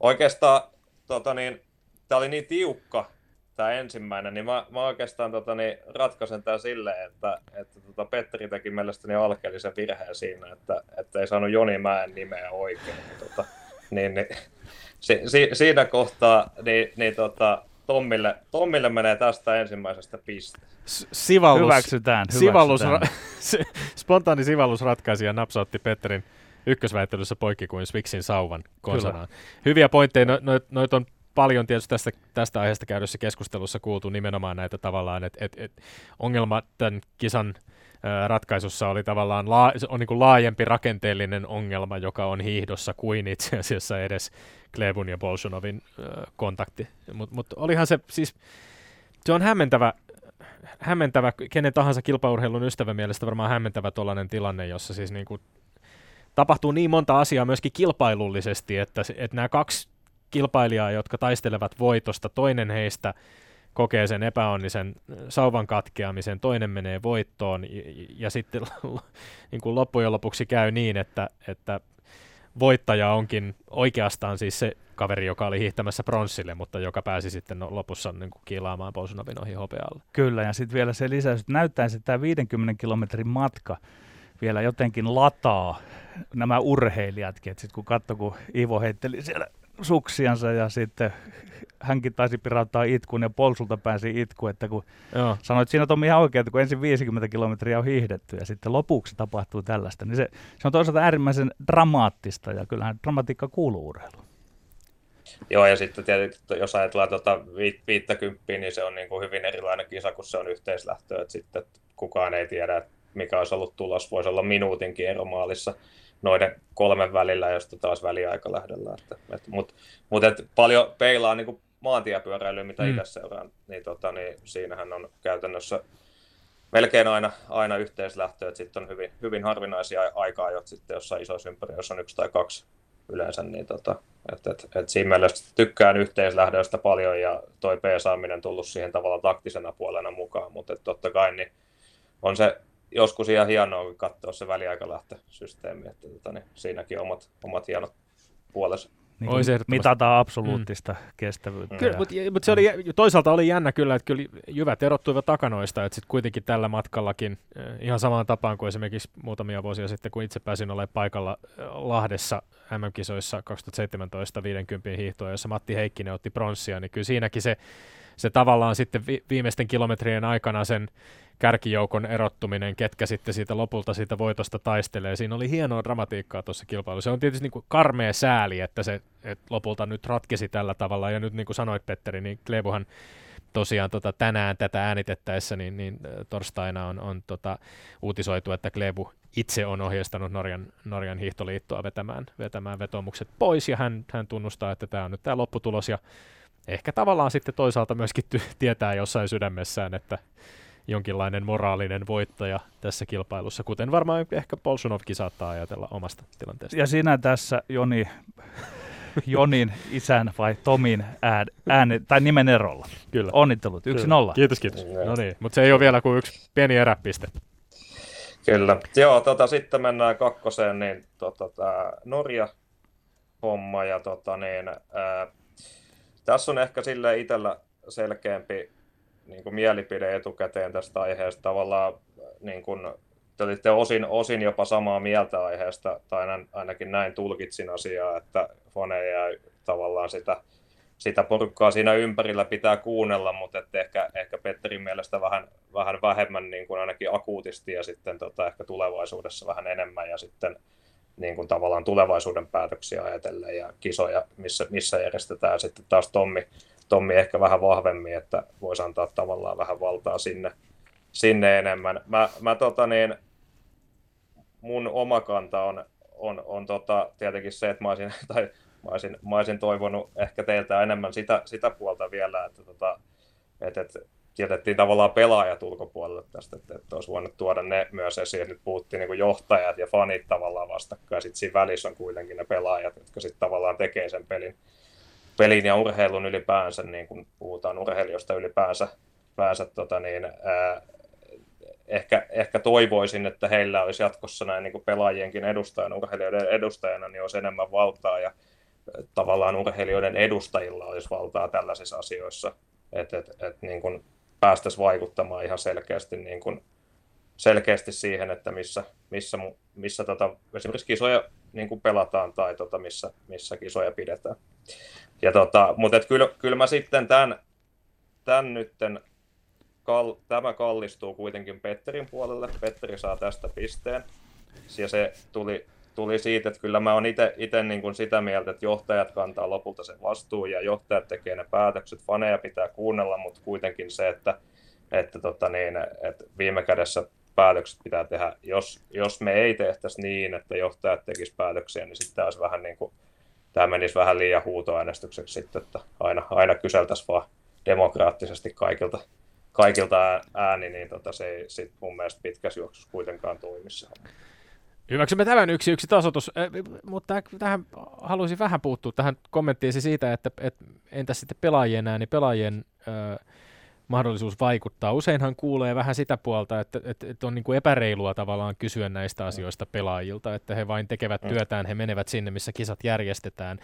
oikeastaan tota, niin, tämä oli niin tiukka tämä ensimmäinen, niin mä, mä oikeastaan tota, niin, ratkaisen tämän silleen, että, että tota, Petteri teki mielestäni alkeellisen virheen siinä, että, että ei saanut Joni Mäen nimeä oikein. Niin, tota, niin, niin, si, si, siinä kohtaa niin, niin, tota, Tommille, Tommille menee tästä ensimmäisestä piste. Sivallus, hyväksytään, hyväksytään. Sivallus, spontaani sivallus ratkaisi ja napsautti Petterin ykkösväittelyssä poikki kuin Swixin sauvan konsanaan. Hyviä pointteja, no, noit, noit on paljon tietysti tästä, tästä aiheesta käydessä keskustelussa kuultu nimenomaan näitä tavallaan, että et, et ongelma tämän kisan ratkaisussa oli tavallaan laa, on niin laajempi rakenteellinen ongelma, joka on hiihdossa kuin itse asiassa edes Klebun ja Bolshunovin kontakti. Mutta mut olihan se siis, se on hämmentävä, hämmentävä, kenen tahansa kilpaurheilun ystävän mielestä varmaan hämmentävä tuollainen tilanne, jossa siis niin kuin tapahtuu niin monta asiaa myöskin kilpailullisesti, että, että nämä kaksi kilpailijaa, jotka taistelevat voitosta. Toinen heistä kokee sen epäonnisen sauvan katkeamisen, toinen menee voittoon ja, ja sitten niin kuin loppujen lopuksi käy niin, että, että voittaja onkin oikeastaan siis se kaveri, joka oli hiihtämässä pronssille, mutta joka pääsi sitten no, lopussa niin kuin kiilaamaan Bolsonovin ohi hopealle. Kyllä, ja sitten vielä se lisäys, että näyttäisi, että tämä 50 kilometrin matka vielä jotenkin lataa nämä urheilijatkin. Sitten kun katsoi, kun Ivo heitteli siellä suksiansa ja sitten hänkin taisi pirauttaa itkun ja polsulta pääsi itku, että kun Joo. sanoit siinä Tommi ihan oikein, että kun ensin 50 kilometriä on hiihdetty ja sitten lopuksi tapahtuu tällaista, niin se, se on toisaalta äärimmäisen dramaattista ja kyllähän dramatiikka kuuluu urheiluun. Joo, ja sitten tietysti, jos ajatellaan tuota 50, niin se on niin kuin hyvin erilainen kisa, kun se on yhteislähtö, että sitten kukaan ei tiedä, että mikä olisi ollut tulos, voisi olla minuutinkin ero maalissa noiden kolmen välillä, josta taas väliaika lähdellä. Että, et, Mutta mut, et paljon peilaa niin maantiepyöräilyä, mitä mm. itse seuraan, niin, tota, niin siinähän on käytännössä melkein aina, aina yhteislähtö, että sitten on hyvin, hyvin harvinaisia aikaa, jotka sitten jossain isoissa ympäristössä on yksi tai kaksi yleensä, niin tota, et, et, et siinä mielessä tykkään yhteislähdöstä paljon ja toi P-saaminen tullut siihen tavalla taktisena puolena mukaan, mutta totta kai niin on se joskus ihan hienoa katsoa se väliaikalähtösysteemi, että tota, niin siinäkin omat, omat hienot puolensa niin kuin mitataan absoluuttista mm. kestävyyttä. Kyllä, mutta, mutta se oli, toisaalta oli jännä kyllä, että kyllä jyvät erottuivat takanoista, että sitten kuitenkin tällä matkallakin eh, ihan samaan tapaan kuin esimerkiksi muutamia vuosia sitten, kun itse pääsin olemaan paikalla eh, Lahdessa MM-kisoissa 2017 50 hiihtoa, jossa Matti Heikkinen otti pronssia, niin kyllä siinäkin se, se tavallaan sitten vi, viimeisten kilometrien aikana sen kärkijoukon erottuminen, ketkä sitten siitä lopulta siitä voitosta taistelee. Siinä oli hienoa dramatiikkaa tuossa kilpailussa. Se on tietysti niin kuin karmea sääli, että se että lopulta nyt ratkesi tällä tavalla. Ja nyt niin kuin sanoit Petteri, niin Klebuhan tosiaan tota, tänään tätä äänitettäessä, niin, niin torstaina on, on tota, uutisoitu, että Klebu itse on ohjeistanut Norjan, Norjan hiihtoliittoa vetämään, vetämään vetomukset pois, ja hän, hän tunnustaa, että tämä on nyt tämä lopputulos, ja ehkä tavallaan sitten toisaalta myöskin tietää jossain sydämessään, että jonkinlainen moraalinen voittaja tässä kilpailussa, kuten varmaan ehkä Polsunovkin saattaa ajatella omasta tilanteesta. Ja sinä tässä, Joni, Jonin isän vai Tomin ään, ääne, tai nimen erolla. Kyllä. Onnittelut, yksi Kyllä. nolla. Kiitos, kiitos. No niin, mutta se ei ole vielä kuin yksi pieni eräpiste. Kyllä. Joo, tota, sitten mennään kakkoseen, niin tota, tämä Norja-homma. Ja, tota, niin, ää, tässä on ehkä sille itsellä selkeämpi niin kuin mielipide etukäteen tästä aiheesta. Tavallaan niin kuin, te olitte osin, osin jopa samaa mieltä aiheesta, tai ainakin näin tulkitsin asiaa, että Fone ja tavallaan sitä, sitä porukkaa siinä ympärillä pitää kuunnella, mutta että ehkä, ehkä Petterin mielestä vähän, vähän vähemmän niin kuin ainakin akuutisti ja sitten tota, ehkä tulevaisuudessa vähän enemmän ja sitten niin kuin tavallaan tulevaisuuden päätöksiä ajatellen ja kisoja, missä, missä järjestetään sitten taas Tommi, Tommi ehkä vähän vahvemmin, että voisi antaa tavallaan vähän valtaa sinne, sinne enemmän. Mä, mä tota niin, mun oma kanta on, on, on tota, tietenkin se, että mä olisin, tai mä olisin, mä olisin toivonut ehkä teiltä enemmän sitä, sitä puolta vielä, että, tota, että, että jätettiin tavallaan pelaajat ulkopuolelle tästä, että, että olisi voinut tuoda ne myös esiin, että nyt puhuttiin niin johtajat ja fanit tavallaan vastakkain, sitten siinä välissä on kuitenkin ne pelaajat, jotka sitten tavallaan tekee sen pelin, pelin ja urheilun ylipäänsä, niin kun puhutaan urheilijoista ylipäänsä, päänsä, tota niin, ää, ehkä, ehkä toivoisin, että heillä olisi jatkossa näin niin pelaajienkin edustajana, urheilijoiden edustajana, niin olisi enemmän valtaa ja tavallaan urheilijoiden edustajilla olisi valtaa tällaisissa asioissa, että et, et, niin kuin päästäisiin vaikuttamaan ihan selkeästi, niin kuin, selkeästi siihen, että missä, missä, missä tota, esimerkiksi kisoja niin pelataan tai tota, missä, missä kisoja pidetään. Ja tota, mutta et kyllä, kyllä mä sitten tämän, tämän nytten, kal, tämä kallistuu kuitenkin Petterin puolelle. Petteri saa tästä pisteen. Ja se tuli, tuli siitä, että kyllä mä oon itse niin kuin sitä mieltä, että johtajat kantaa lopulta sen vastuun ja johtajat tekee ne päätökset. Faneja pitää kuunnella, mutta kuitenkin se, että, että, tota niin, että viime kädessä päätökset pitää tehdä. Jos, jos me ei tehtäisi niin, että johtajat tekisivät päätöksiä, niin sitten olisi vähän niin kuin tämä menisi vähän liian huutoäänestykseksi sitten, että aina, aina kyseltäisiin vaan demokraattisesti kaikilta, kaikilta ääni, niin tota, se ei sit mun mielestä pitkässä juoksussa kuitenkaan toimisi. Hyväksymme tämän yksi yksi tasoitus, mutta tähän haluaisin vähän puuttua tähän kommenttiin siitä, että, että entäs sitten pelaajien ääni, pelaajien äh, mahdollisuus vaikuttaa. Useinhan kuulee vähän sitä puolta, että, että, että on niin kuin epäreilua tavallaan kysyä näistä asioista pelaajilta, että he vain tekevät mm. työtään, he menevät sinne, missä kisat järjestetään.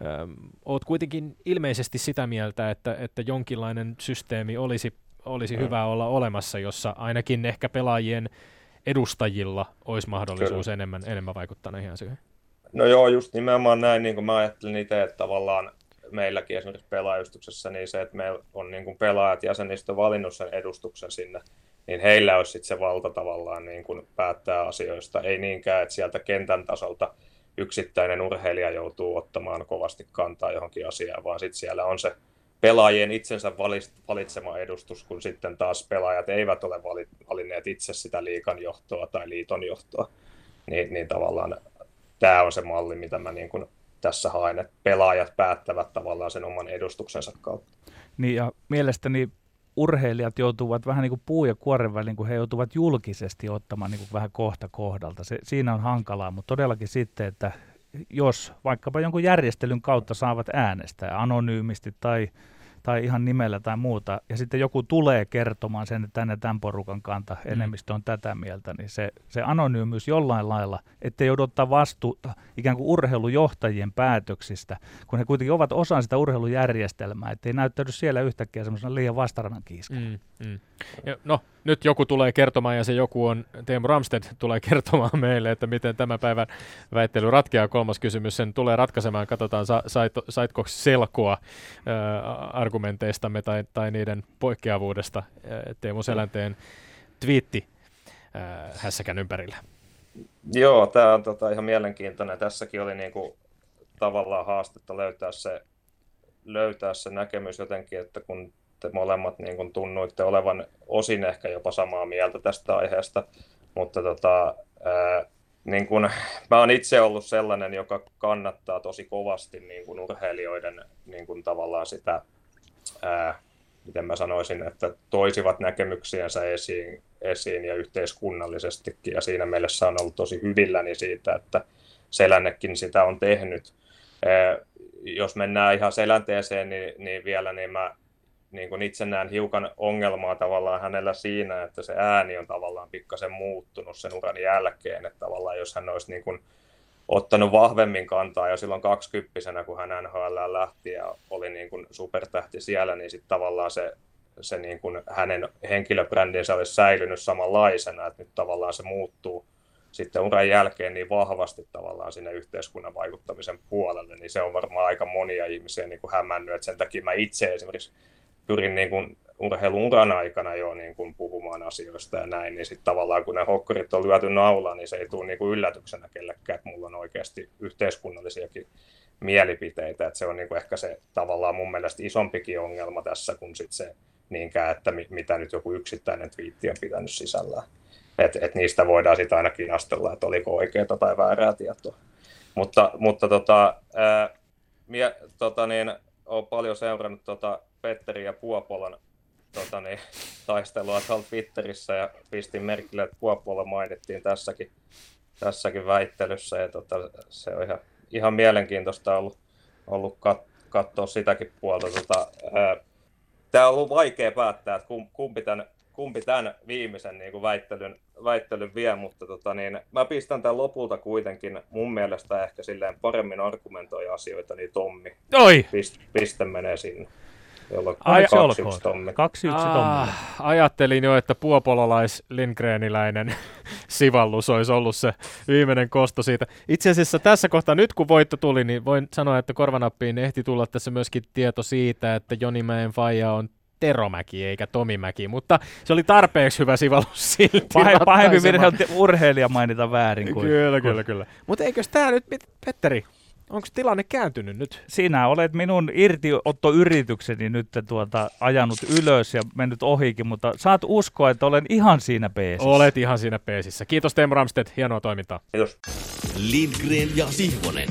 Ö, oot kuitenkin ilmeisesti sitä mieltä, että, että jonkinlainen systeemi olisi, olisi mm. hyvä olla olemassa, jossa ainakin ehkä pelaajien edustajilla olisi mahdollisuus enemmän, enemmän vaikuttaa näihin asioihin. No joo, just nimenomaan näin, niin kuin mä ajattelin itse, että tavallaan meilläkin esimerkiksi pelaajustuksessa, niin se, että meillä on niin kuin pelaajat jäsenistö valinnut sen edustuksen sinne, niin heillä olisi sitten se valta tavallaan niin kuin päättää asioista. Ei niinkään, että sieltä kentän tasolta yksittäinen urheilija joutuu ottamaan kovasti kantaa johonkin asiaan, vaan sitten siellä on se pelaajien itsensä valitsema edustus, kun sitten taas pelaajat eivät ole valinneet itse sitä liikan johtoa tai liiton johtoa. Niin, niin tavallaan tämä on se malli, mitä mä niin kuin tässä haen, että pelaajat päättävät tavallaan sen oman edustuksensa kautta. Niin ja mielestäni urheilijat joutuvat vähän niin kuin puu ja kuoren väliin, kun he joutuvat julkisesti ottamaan niin kuin vähän kohta kohdalta. Se, siinä on hankalaa, mutta todellakin sitten, että jos vaikkapa jonkun järjestelyn kautta saavat äänestää anonyymisti tai tai ihan nimellä tai muuta, ja sitten joku tulee kertomaan sen, että tänne tämän porukan kanta mm. enemmistö on tätä mieltä, niin se, se anonyymiys jollain lailla, ettei joudu ottaa vastuuta ikään kuin urheilujohtajien päätöksistä, kun he kuitenkin ovat osa sitä urheilujärjestelmää, ettei näyttäydy siellä yhtäkkiä semmoisena liian vastarannan kiiskana. Mm, mm. no, nyt joku tulee kertomaan, ja se joku on, Teemu Ramsted tulee kertomaan meille, että miten tämä päivän väittely ratkeaa. Kolmas kysymys sen tulee ratkaisemaan. Katsotaan, sa, sait, saitko selkoa äh, argumenteistamme tai, tai niiden poikkeavuudesta Teemu Selänteen twiitti hässäkän ympärillä. Joo, tämä on tota, ihan mielenkiintoinen. Tässäkin oli niinku, tavallaan haastetta löytää se, löytää se näkemys jotenkin, että kun te molemmat niin kuin tunnuitte olevan osin ehkä jopa samaa mieltä tästä aiheesta, mutta tota, ää, niin kuin, mä oon itse ollut sellainen, joka kannattaa tosi kovasti niin kuin urheilijoiden niin kuin tavallaan sitä, ää, miten mä sanoisin, että toisivat näkemyksiänsä esiin, esiin ja yhteiskunnallisestikin, ja siinä mielessä on ollut tosi hyvilläni siitä, että Selännekin sitä on tehnyt. Ää, jos mennään ihan selänteeseen, niin, niin vielä niin mä niin kuin itse näen hiukan ongelmaa tavallaan hänellä siinä, että se ääni on tavallaan pikkasen muuttunut sen uran jälkeen, että tavallaan jos hän olisi niin kuin ottanut vahvemmin kantaa jo silloin kaksikymppisenä, kun hän NHL lähti ja oli niin kuin supertähti siellä, niin sitten tavallaan se, se niin kuin hänen henkilöbrändinsä olisi säilynyt samanlaisena, että nyt tavallaan se muuttuu sitten uran jälkeen niin vahvasti tavallaan sinne yhteiskunnan vaikuttamisen puolelle, niin se on varmaan aika monia ihmisiä niin kuin hämännyt, että sen takia mä itse esimerkiksi pyrin niin kuin urheilun uran aikana jo niin kuin puhumaan asioista ja näin, niin sitten tavallaan kun ne hokkarit on lyöty naulaan, niin se ei tule niin kuin yllätyksenä kellekään, että mulla on oikeasti yhteiskunnallisiakin mielipiteitä, että se on niin kuin ehkä se tavallaan mun mielestä isompikin ongelma tässä kuin sit se niinkään, että mitä nyt joku yksittäinen twiitti on pitänyt sisällään. Et, et niistä voidaan sitten aina kinastella, että oliko oikeaa tai väärää tietoa. Mutta, mutta tota, ää, mie, tota niin, olen paljon seurannut tota Petteri ja Puopolan tota niin, taistelua tuolla Twitterissä ja pistin merkille, että Puopola mainittiin tässäkin, tässäkin väittelyssä ja tota, se on ihan, ihan mielenkiintoista ollut, ollut kat, katsoa sitäkin puolta. Tota, Tämä on ollut vaikea päättää, että kumpi tämän, kumpi tämän viimeisen niin kuin väittelyn, väittelyn vie, mutta tota, niin, mä pistän tämän lopulta kuitenkin mun mielestä ehkä silleen paremmin argumentoi asioita, niin Tommi. Oi! Pist, piste menee sinne jolloin Ai, kaksi yksi tommi. Kaksi yksi tommi. Ajattelin jo, että puopololais Lindgreniläinen sivallus olisi ollut se viimeinen kosto siitä. Itse asiassa tässä kohtaa, nyt kun voitto tuli, niin voin sanoa, että korvanappiin ehti tulla tässä myöskin tieto siitä, että Jonimäen faija on Teromäki eikä Tomimäki, mutta se oli tarpeeksi hyvä sivallus silti. Pahe, pahempi virhe on urheilija mainita väärin. Kuin, kyllä, kyllä, kyllä. Mutta eikös tämä nyt, Petteri, Onko tilanne kääntynyt nyt? Sinä olet minun irtiottoyritykseni nyt tuota, ajanut ylös ja mennyt ohikin, mutta saat uskoa, että olen ihan siinä peesissä. Olet ihan siinä peesissä. Kiitos Teemu Ramstedt, hienoa toimintaa. Kiitos. Lindgren ja Sihvonen.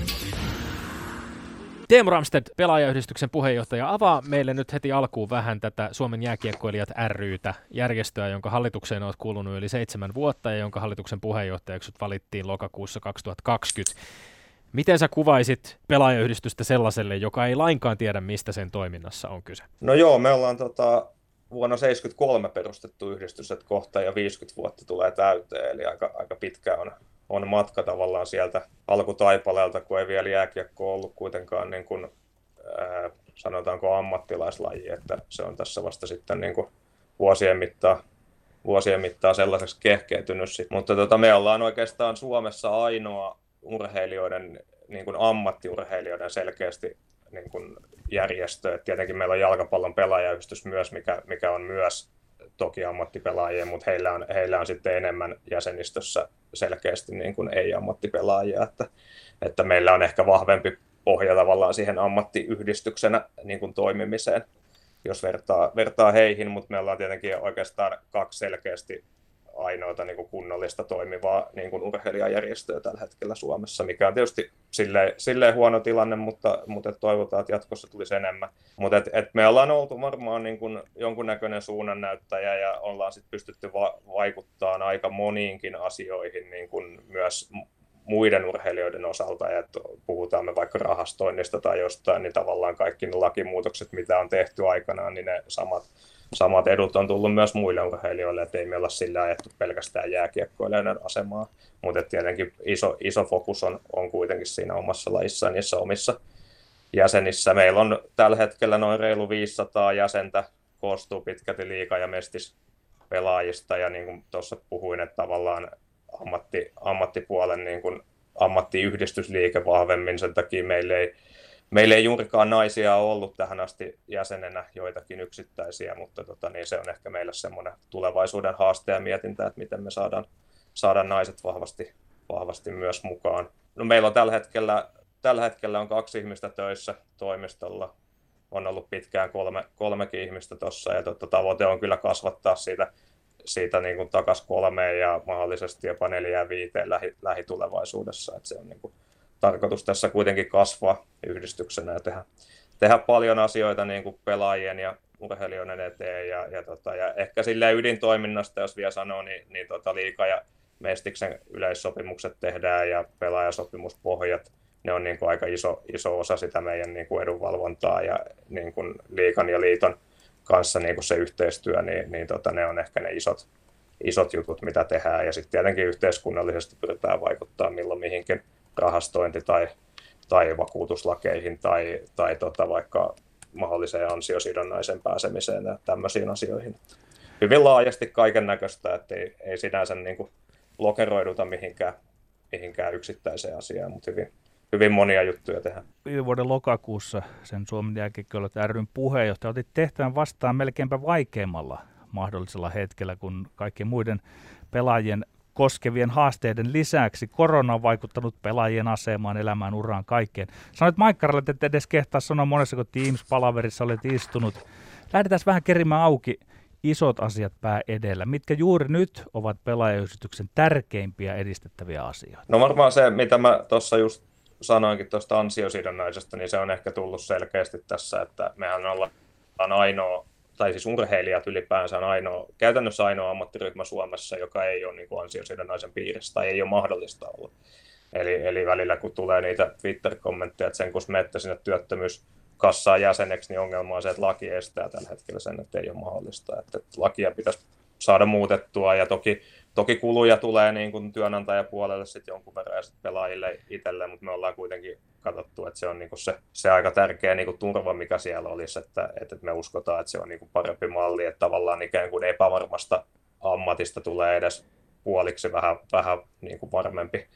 Teemu Ramstedt, pelaajayhdistyksen puheenjohtaja, avaa meille nyt heti alkuun vähän tätä Suomen jääkiekkoilijat rytä, järjestöä, jonka hallitukseen olet kuulunut yli seitsemän vuotta ja jonka hallituksen puheenjohtajaksi valittiin lokakuussa 2020. Miten sä kuvaisit pelaajayhdistystä sellaiselle, joka ei lainkaan tiedä, mistä sen toiminnassa on kyse? No joo, me ollaan tota, vuonna 73 perustettu yhdistys, että kohta ja 50 vuotta tulee täyteen, eli aika, aika pitkä on, on matka tavallaan sieltä alkutaipaleelta, kun ei vielä jääkiekko ollut kuitenkaan niin kuin, ää, sanotaanko ammattilaislaji, että se on tässä vasta sitten niin kuin vuosien mittaan vuosien mittaan sellaiseksi kehkeytynyt. Mutta tota, me ollaan oikeastaan Suomessa ainoa urheilijoiden, niin kuin ammattiurheilijoiden selkeästi niin kuin järjestö. Et tietenkin meillä on jalkapallon pelaajayhdistys myös, mikä, mikä on myös toki ammattipelaajia, mutta heillä on, heillä on sitten enemmän jäsenistössä selkeästi niin kuin ei-ammattipelaajia, että, että meillä on ehkä vahvempi pohja tavallaan siihen ammattiyhdistyksenä niin kuin toimimiseen, jos vertaa, vertaa heihin, mutta me ollaan tietenkin oikeastaan kaksi selkeästi ainoita niin kuin kunnollista toimivaa niin kuin urheilijajärjestöä tällä hetkellä Suomessa, mikä on tietysti silleen, silleen huono tilanne, mutta, mutta toivotaan, että jatkossa tulisi enemmän. Mutta et, et me ollaan oltu varmaan niin kuin jonkunnäköinen suunnannäyttäjä ja ollaan sit pystytty va- vaikuttamaan aika moniinkin asioihin niin kuin myös muiden urheilijoiden osalta, ja että puhutaan me vaikka rahastoinnista tai jostain, niin tavallaan kaikki ne lakimuutokset, mitä on tehty aikanaan, niin ne samat samat edut on tullut myös muille urheilijoille, että ei me olla sillä ajettu pelkästään jääkiekkoilijoiden asemaa, mutta tietenkin iso, iso fokus on, on kuitenkin siinä omassa lajissaan niissä omissa jäsenissä. Meillä on tällä hetkellä noin reilu 500 jäsentä, koostuu pitkälti liika- ja mestis pelaajista ja niin kuin tuossa puhuin, että tavallaan ammatti, ammattipuolen niin kuin ammattiyhdistysliike vahvemmin, sen takia meillä ei Meillä ei juurikaan naisia ollut tähän asti jäsenenä, joitakin yksittäisiä, mutta tota, niin se on ehkä meillä semmoinen tulevaisuuden haaste ja mietintä, että miten me saadaan, saadaan naiset vahvasti, vahvasti myös mukaan. No, meillä on tällä hetkellä, tällä hetkellä on kaksi ihmistä töissä toimistolla, on ollut pitkään kolme, kolmekin ihmistä tuossa ja tota, tavoite on kyllä kasvattaa siitä, siitä niin takas kolmeen ja mahdollisesti jopa neljään viiteen lähi, lähitulevaisuudessa. Että se on niin kuin, tarkoitus tässä kuitenkin kasvaa yhdistyksenä ja tehdä, tehdä paljon asioita niin kuin pelaajien ja urheilijoiden eteen. Ja, ja, tota, ja ehkä sille ydintoiminnasta, jos vielä sanoo, niin, niin tota, liika ja mestiksen yleissopimukset tehdään ja pelaajasopimuspohjat, ne on niin kuin aika iso, iso osa sitä meidän niin kuin edunvalvontaa ja niin kuin liikan ja liiton kanssa niin kuin se yhteistyö, niin, niin tota, ne on ehkä ne isot, isot jutut, mitä tehdään. Ja sitten tietenkin yhteiskunnallisesti pyritään vaikuttaa milloin mihinkin rahastointi- tai, tai vakuutuslakeihin tai, tai tota vaikka mahdolliseen ansiosidonnaisen pääsemiseen ja tämmöisiin asioihin. Hyvin laajasti kaiken näköistä, että ei, ei sinänsä niin kuin lokeroiduta mihinkään, mihinkään yksittäiseen asiaan, mutta hyvin, hyvin monia juttuja tehdään. Viime vuoden lokakuussa sen Suomen jääkiekkoilut ryn puheenjohtaja otit tehtävän vastaan melkeinpä vaikeimmalla mahdollisella hetkellä, kun kaikkien muiden pelaajien koskevien haasteiden lisäksi korona on vaikuttanut pelaajien asemaan, elämään, uraan, kaikkeen. Sanoit Maikkaralle, että et edes kehtaa sanoa monessa, kun Teams-palaverissa olet istunut. Lähdetään vähän kerimään auki isot asiat pää edellä. Mitkä juuri nyt ovat pelaajayhdistyksen tärkeimpiä edistettäviä asioita? No varmaan se, mitä mä tuossa just sanoinkin tuosta ansiosidonnaisesta, niin se on ehkä tullut selkeästi tässä, että mehän ollaan ainoa tai siis urheilijat ylipäänsä on ainoa, käytännössä ainoa ammattiryhmä Suomessa, joka ei ole niin kuin ansiosidonnaisen piirissä tai ei ole mahdollista olla. Eli, eli välillä kun tulee niitä Twitter-kommentteja, että sen kun menette sinne työttömyyskassaan jäseneksi, niin ongelma on se, että laki estää tällä hetkellä sen, että ei ole mahdollista. Että, että lakia pitäisi saada muutettua ja toki Toki kuluja tulee niin kuin työnantajapuolelle sitten jonkun verran ja sit pelaajille itselleen, mutta me ollaan kuitenkin katsottu, että se on niin kuin se, se aika tärkeä niin kuin turva, mikä siellä olisi, että, että me uskotaan, että se on niin kuin parempi malli, että tavallaan ikään kuin epävarmasta ammatista tulee edes puoliksi vähän, vähän niin kuin varmempi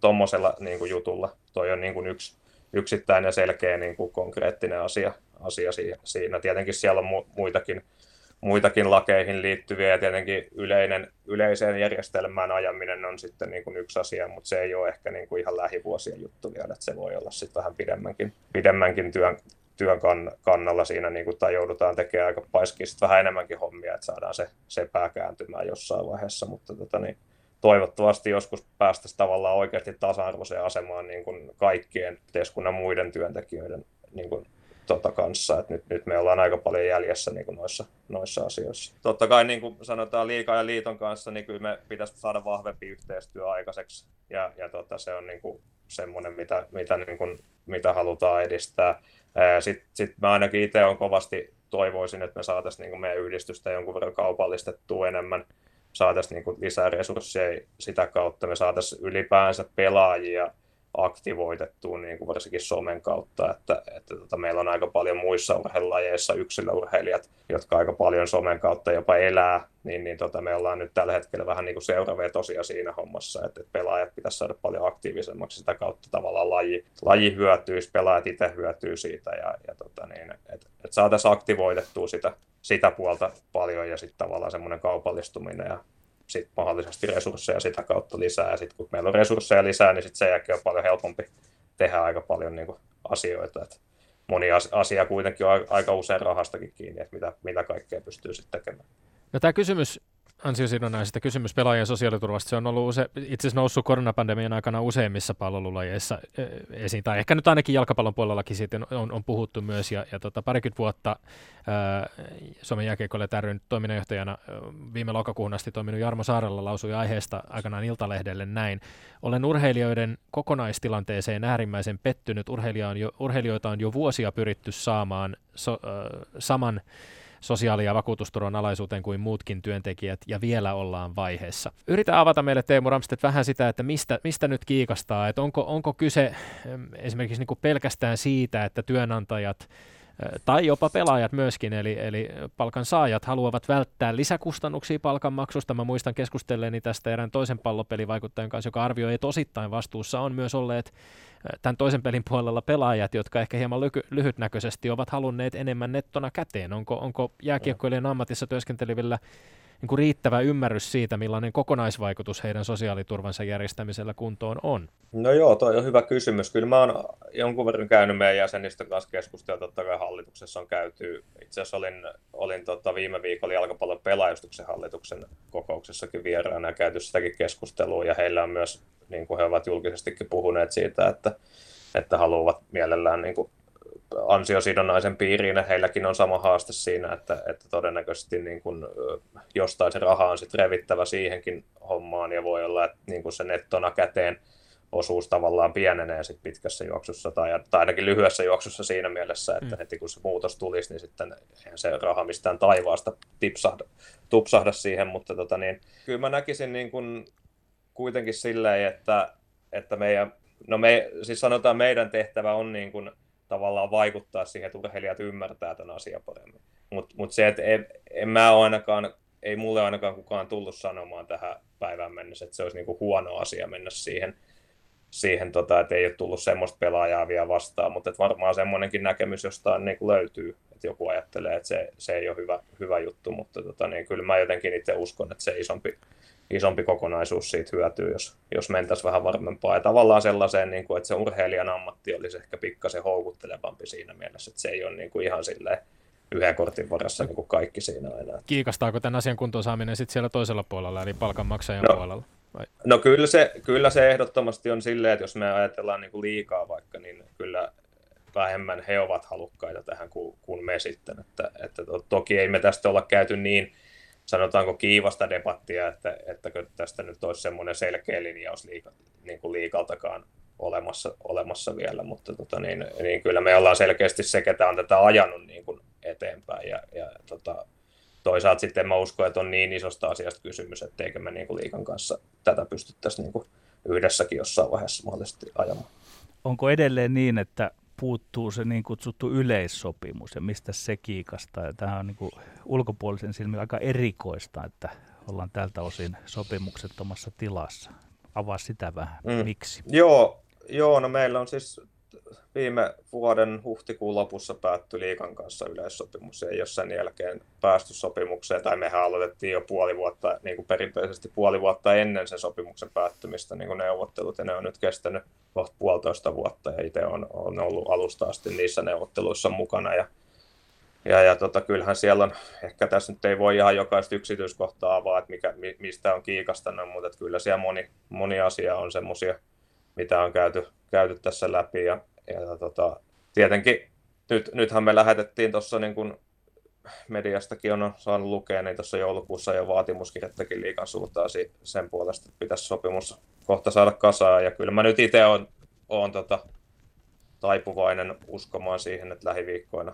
tuommoisella niin kuin jutulla. Toi on niin kuin yksi yksittäinen selkeä niin kuin konkreettinen asia, asia siinä. Tietenkin siellä on muitakin muitakin lakeihin liittyviä ja tietenkin yleinen, yleiseen järjestelmään ajaminen on sitten niin kuin yksi asia, mutta se ei ole ehkä niin kuin ihan lähivuosien juttu vielä, että se voi olla sitten vähän pidemmänkin, pidemmänkin työn, työn kann, kannalla siinä, niin kuin, tai joudutaan tekemään aika paiskiin vähän enemmänkin hommia, että saadaan se, se pää kääntymään jossain vaiheessa, mutta tota, niin, toivottavasti joskus päästäisiin tavallaan oikeasti tasa-arvoiseen asemaan niin kuin kaikkien yhteiskunnan muiden työntekijöiden niin kuin tota kanssa. Et nyt, nyt me ollaan aika paljon jäljessä niin kuin noissa, noissa asioissa. Totta kai niin kuin sanotaan liikaa ja liiton kanssa, niin kyllä me pitäisi saada vahvempi yhteistyö aikaiseksi. Ja, ja tota, se on niin kuin semmoinen, mitä, mitä, niin kuin, mitä halutaan edistää. Sitten sit mä ainakin itse on kovasti toivoisin, että me saataisiin niin meidän yhdistystä jonkun verran kaupallistettua enemmän, saataisiin niin lisää resursseja sitä kautta, me saataisiin ylipäänsä pelaajia aktivoitettua niin kuin varsinkin somen kautta, että, että tota, meillä on aika paljon muissa urheilulajeissa yksilöurheilijat, jotka aika paljon somen kautta jopa elää, niin, niin tota, me ollaan nyt tällä hetkellä vähän niin kuin seuravetosia siinä hommassa, että, että pelaajat pitäisi saada paljon aktiivisemmaksi sitä kautta tavallaan laji, laji hyötyisi, pelaajat itse hyötyy siitä ja, ja tota, niin, että, että saataisiin aktivoitettua sitä, sitä puolta paljon ja sitten tavallaan semmoinen kaupallistuminen ja sit mahdollisesti resursseja sitä kautta lisää. Ja sitten kun meillä on resursseja lisää, niin sitten sen jälkeen on paljon helpompi tehdä aika paljon niin kuin asioita. Et moni asia kuitenkin on aika usein rahastakin kiinni, että mitä, mitä kaikkea pystyy sitten tekemään. No tämä kysymys ansiosidonnaisesta kysymys pelaajien sosiaaliturvasta. Se on ollut use, itse asiassa noussut koronapandemian aikana useimmissa pallolulajeissa esiin, tai ehkä nyt ainakin jalkapallon puolellakin siitä on, on puhuttu myös, ja, ja tota, parikymmentä vuotta ää, Suomen jääkiekkoille täryn toiminnanjohtajana viime lokakuun asti toiminut Jarmo Saarella lausui aiheesta aikanaan Iltalehdelle näin. Olen urheilijoiden kokonaistilanteeseen äärimmäisen pettynyt. Urheilija on jo, urheilijoita on jo vuosia pyritty saamaan so, äh, saman sosiaali- ja vakuutusturvan alaisuuteen kuin muutkin työntekijät, ja vielä ollaan vaiheessa. Yritä avata meille Teemu Ramstedt vähän sitä, että mistä, mistä nyt kiikastaa, että onko, onko kyse esimerkiksi niin kuin pelkästään siitä, että työnantajat tai jopa pelaajat myöskin, eli, eli palkansaajat haluavat välttää lisäkustannuksia palkanmaksusta. Mä muistan keskustelleeni tästä erään toisen pallopelivaikuttajan kanssa, joka arvioi, että osittain vastuussa on myös olleet tämän toisen pelin puolella pelaajat, jotka ehkä hieman lyhy- lyhytnäköisesti ovat halunneet enemmän nettona käteen. Onko, onko jääkiekkoilijan ammatissa työskentelevillä niin kuin riittävä ymmärrys siitä, millainen kokonaisvaikutus heidän sosiaaliturvansa järjestämisellä kuntoon on? No joo, toi on hyvä kysymys. Kyllä mä oon jonkun verran käynyt meidän jäsenistä kanssa keskustelua, totta kai hallituksessa on käyty. Itse asiassa olin, olin tota viime viikolla jalkapallon pelaajustuksen hallituksen kokouksessakin vieraana ja käyty sitäkin keskustelua, ja heillä on myös, niin kuin he ovat julkisestikin puhuneet siitä, että, että haluavat mielellään niin kuin ansiosidonnaisen piiriin, heilläkin on sama haaste siinä, että, että todennäköisesti niin kun, jostain se raha on sitten revittävä siihenkin hommaan ja voi olla, että niin kun se nettona käteen osuus tavallaan pienenee sit pitkässä juoksussa tai, tai ainakin lyhyessä juoksussa siinä mielessä, että mm. heti kun se muutos tulisi, niin sitten eihän se raha mistään taivaasta tipsahda, tupsahda siihen, mutta tota niin, kyllä mä näkisin niin kun kuitenkin silleen, että, että meidän, no me, siis sanotaan meidän tehtävä on niin kun tavallaan vaikuttaa siihen, että urheilijat ymmärtää tämän asian paremmin. Mutta mut se, että en, en mä ainakaan, ei mulle ainakaan kukaan tullut sanomaan tähän päivään mennessä, että se olisi niinku huono asia mennä siihen, siihen tota, että ei ole tullut semmoista pelaajaa vielä vastaan, mutta varmaan semmoinenkin näkemys jostain niin löytyy, että joku ajattelee, että se, se ei ole hyvä, hyvä juttu, mutta tota, niin kyllä mä jotenkin itse uskon, että se isompi, isompi kokonaisuus siitä hyötyy, jos, jos mentäisiin vähän varmempaa. Ja tavallaan sellaiseen, niin kuin, että se urheilijan ammatti olisi ehkä pikkasen houkuttelevampi siinä mielessä, että se ei ole niin kuin ihan silleen yhden kortin varassa niin kuin kaikki siinä aina. Kiikastaako tämän asian kuntoon saaminen sitten siellä toisella puolella, eli palkanmaksajan no, puolella? Vai? No kyllä se, kyllä se ehdottomasti on silleen, että jos me ajatellaan niin kuin liikaa vaikka, niin kyllä vähemmän he ovat halukkaita tähän kuin, kuin me sitten. Että, että to, toki ei me tästä olla käyty niin sanotaanko kiivasta debattia, että, että tästä nyt olisi semmoinen selkeä linjaus liika, niin kuin liikaltakaan olemassa, olemassa vielä, mutta tota, niin, niin kyllä me ollaan selkeästi se, ketä on tätä ajanut niin kuin eteenpäin ja, ja tota, toisaalta sitten mä uskon, että on niin isosta asiasta kysymys, etteikö me niin kuin liikan kanssa tätä pystyttäisiin niin kuin yhdessäkin jossain vaiheessa mahdollisesti ajamaan. Onko edelleen niin, että puuttuu se niin kutsuttu yleissopimus ja mistä se kiikastaa. Ja tämähän on niin kuin ulkopuolisen silmin aika erikoista, että ollaan tältä osin sopimuksettomassa tilassa. Avaa sitä vähän. Mm. Miksi? Joo, joo, no meillä on siis viime vuoden huhtikuun lopussa päättyi liikan kanssa yleissopimus. Ei ole sen jälkeen päästy sopimukseen, tai mehän aloitettiin jo puoli vuotta, niin kuin perinteisesti puoli vuotta ennen sen sopimuksen päättymistä niin kuin neuvottelut, ja ne on nyt kestänyt kohta puolitoista vuotta, ja itse on, on ollut alusta asti niissä neuvotteluissa mukana, ja ja, ja tota, kyllähän siellä on, ehkä tässä nyt ei voi ihan jokaista yksityiskohtaa avaa, että mikä, mistä on kiikastanut, mutta että kyllä siellä moni, moni asia on semmoisia, mitä on käyty, käyty tässä läpi. Ja, ja tota, tietenkin nyt, nythän me lähetettiin tuossa niin kuin mediastakin on saanut lukea, niin tuossa joulukuussa jo vaatimuskirjattakin liikan suuntaan sen puolesta, että pitäisi sopimus kohta saada kasaan. Ja kyllä mä nyt itse olen, olen tota, taipuvainen uskomaan siihen, että lähiviikkoina,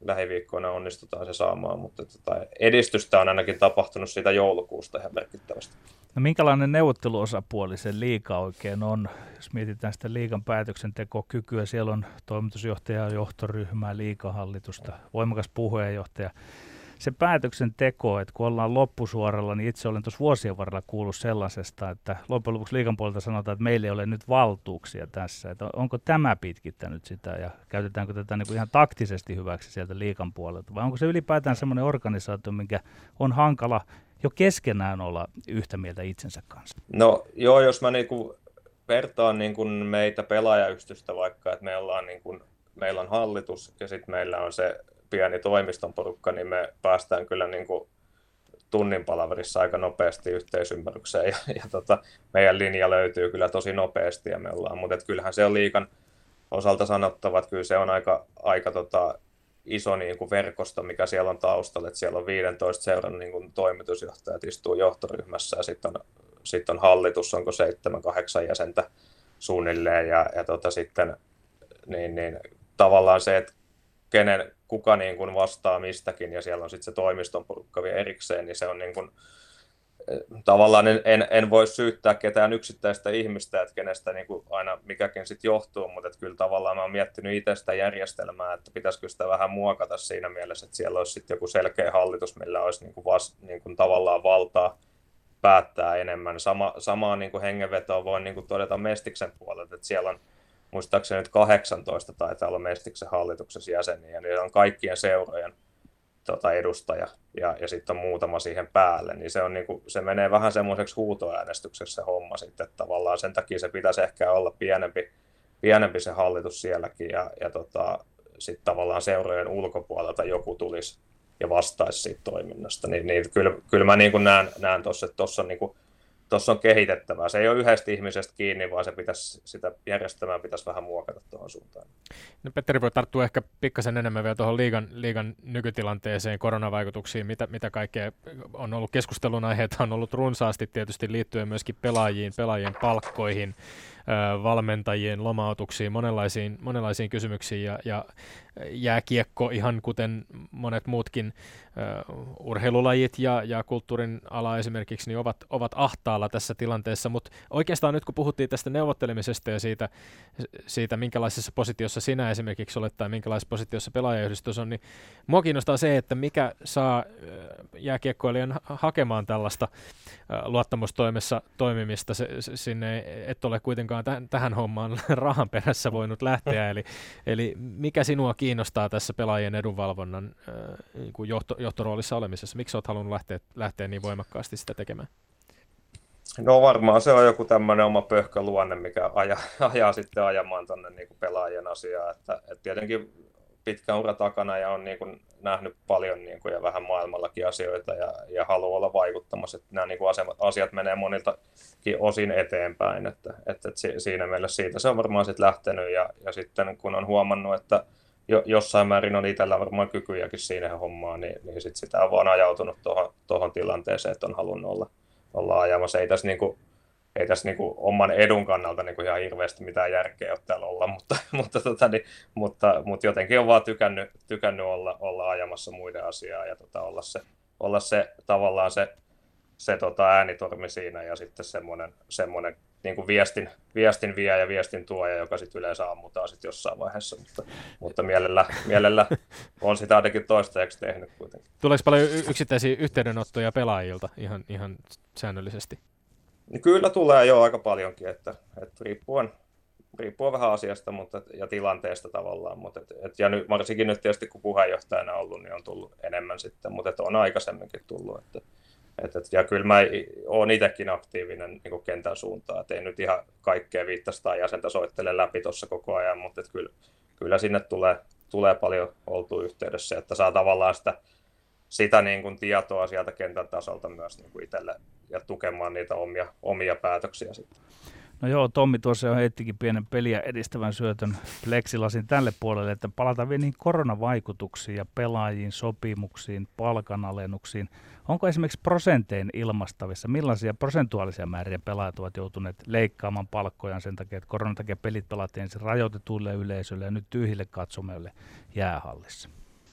lähiviikkoina onnistutaan se saamaan, mutta tota, edistystä on ainakin tapahtunut siitä joulukuusta ihan merkittävästi. No minkälainen neuvotteluosapuoli se liika oikein on? Jos mietitään sitä liikan päätöksentekokykyä, siellä on toimitusjohtaja, johtoryhmää, liikahallitusta, voimakas puheenjohtaja se päätöksenteko, että kun ollaan loppusuoralla, niin itse olen tuossa vuosien varrella kuullut sellaisesta, että loppujen lopuksi liikan puolelta sanotaan, että meillä ei ole nyt valtuuksia tässä. Että onko tämä pitkittänyt sitä ja käytetäänkö tätä niin kuin ihan taktisesti hyväksi sieltä liikan puolelta vai onko se ylipäätään semmoinen organisaatio, mikä on hankala jo keskenään olla yhtä mieltä itsensä kanssa? No joo, jos mä niinku vertaan niin kuin meitä pelaajayhdistystä vaikka, että meillä on, niin kuin, meillä on hallitus ja sitten meillä on se pieni toimiston porukka, niin me päästään kyllä niin kuin tunnin palaverissa aika nopeasti yhteisymmärrykseen ja, ja tota, meidän linja löytyy kyllä tosi nopeasti ja me ollaan, mutta kyllähän se on liikan osalta sanottava, että kyllä se on aika, aika tota, iso niin kuin verkosto, mikä siellä on taustalla, että siellä on 15 seuran niin kuin toimitusjohtajat istuu johtoryhmässä ja sitten on, sit on hallitus, onko 7-8 jäsentä suunnilleen ja, ja tota, sitten niin, niin, tavallaan se, että kenen, kuka niin kuin vastaa mistäkin, ja siellä on sitten se toimiston porukka vielä erikseen, niin se on niin kuin, tavallaan en, en, en voi syyttää ketään yksittäistä ihmistä, että kenestä niin kuin aina mikäkin sitten johtuu, mutta että kyllä tavallaan mä oon miettinyt itse sitä järjestelmää, että pitäisikö sitä vähän muokata siinä mielessä, että siellä olisi sitten joku selkeä hallitus, millä olisi niin kuin vas, niin kuin tavallaan valtaa päättää enemmän. Sama, samaa niin kuin hengenvetoa voin niin kuin todeta Mestiksen puolelta, että siellä on muistaakseni nyt 18 taitaa olla Mestiksen hallituksessa jäseniä, niin on kaikkien seurojen tota, edustaja, ja, ja sitten on muutama siihen päälle, niin se, on niinku, se menee vähän semmoiseksi huutoäänestyksessä se homma sitten, että tavallaan sen takia se pitäisi ehkä olla pienempi, pienempi se hallitus sielläkin, ja, ja tota, sitten tavallaan seurojen ulkopuolelta joku tulisi ja vastaisi siitä toiminnasta, niin, niin kyllä, kyllä mä niin näen, näen tuossa, että tuossa on niin kuin tuossa on kehitettävää. Se ei ole yhdestä ihmisestä kiinni, vaan se pitäisi, sitä järjestelmää pitäisi vähän muokata tuohon suuntaan. No Petteri voi tarttua ehkä pikkasen enemmän vielä tuohon liigan, liigan nykytilanteeseen, koronavaikutuksiin, mitä, mitä kaikkea on ollut keskustelun aiheita, on ollut runsaasti tietysti liittyen myöskin pelaajiin, pelaajien palkkoihin, valmentajien lomautuksiin, monenlaisiin, monenlaisiin kysymyksiin ja, ja jääkiekko ihan kuten monet muutkin uh, urheilulajit ja, ja kulttuurin ala esimerkiksi niin ovat, ovat ahtaalla tässä tilanteessa, mutta oikeastaan nyt kun puhuttiin tästä neuvottelemisesta ja siitä, siitä minkälaisessa positiossa sinä esimerkiksi olet tai minkälaisessa positiossa pelaajayhdistys on, niin mua kiinnostaa se, että mikä saa jääkiekkoilijan hakemaan tällaista uh, luottamustoimessa toimimista, se, se, sinne et ole kuitenkaan täh- tähän hommaan rahan perässä voinut lähteä, eli, eli mikä sinua kiinnostaa tässä pelaajien edunvalvonnan äh, niin kuin johto, johtoroolissa olemisessa? Miksi olet halunnut lähteä, lähteä niin voimakkaasti sitä tekemään? No varmaan se on joku tämmöinen oma pöhkö luonne, mikä ajaa, ajaa sitten ajamaan tuonne niin pelaajien asiaa. Että, että tietenkin pitkä ura takana ja on niin kuin nähnyt paljon niin kuin, ja vähän maailmallakin asioita ja, ja haluaa olla vaikuttamassa, että nämä niin kuin asiat menee moniltakin osin eteenpäin, että, että, että siinä mielessä siitä se on varmaan sitten lähtenyt ja, ja sitten kun on huomannut, että jo, jossain määrin on itsellä varmaan kykyjäkin siinä hommaan, niin, niin sit sitä on vaan ajautunut tuohon tilanteeseen, että on halunnut olla, olla ajamassa. Ei tässä, niinku, ei tässä niinku oman edun kannalta niinku ihan hirveästi mitään järkeä ole täällä olla, mutta, mutta, tota, niin, mutta, mutta jotenkin on vaan tykännyt, tykännyt olla, olla ajamassa muiden asiaa ja tota, olla, se, olla se tavallaan se, se tota, äänitormi siinä ja sitten semmoinen, semmoinen niin kuin viestin, viestin vie ja viestin tuoja, joka sitten yleensä ammutaan sitten jossain vaiheessa, mutta, mutta mielellä, mielellä on sitä ainakin toistaiseksi tehnyt kuitenkin. Tuleeko paljon yksittäisiä yhteydenottoja pelaajilta ihan, ihan säännöllisesti? Niin kyllä tulee jo aika paljonkin, että, että riippuen, riippuu vähän asiasta mutta, ja tilanteesta tavallaan, mutta et, et, ja nyt, varsinkin nyt tietysti kun puheenjohtajana ollut, niin on tullut enemmän sitten, mutta et on aikaisemminkin tullut, että, et, et, ja kyllä mä oon itsekin aktiivinen niin kentän suuntaan, että ei nyt ihan kaikkea 500 jäsentä soittele läpi tuossa koko ajan, mutta et kyllä, kyllä sinne tulee, tulee paljon oltu yhteydessä, että saa tavallaan sitä, sitä niin kuin tietoa sieltä kentän tasolta myös niin kuin itselle ja tukemaan niitä omia, omia päätöksiä sitten. No joo, Tommi tuossa jo heittikin pienen peliä edistävän syötön pleksilasin tälle puolelle, että palataan vielä niihin koronavaikutuksiin ja pelaajiin, sopimuksiin, palkanalennuksiin. Onko esimerkiksi prosentein ilmastavissa, millaisia prosentuaalisia määriä pelaajat ovat joutuneet leikkaamaan palkkojaan sen takia, että koronan takia pelit pelattiin ensin rajoitetuille yleisölle ja nyt tyhjille katsomoille jäähallissa?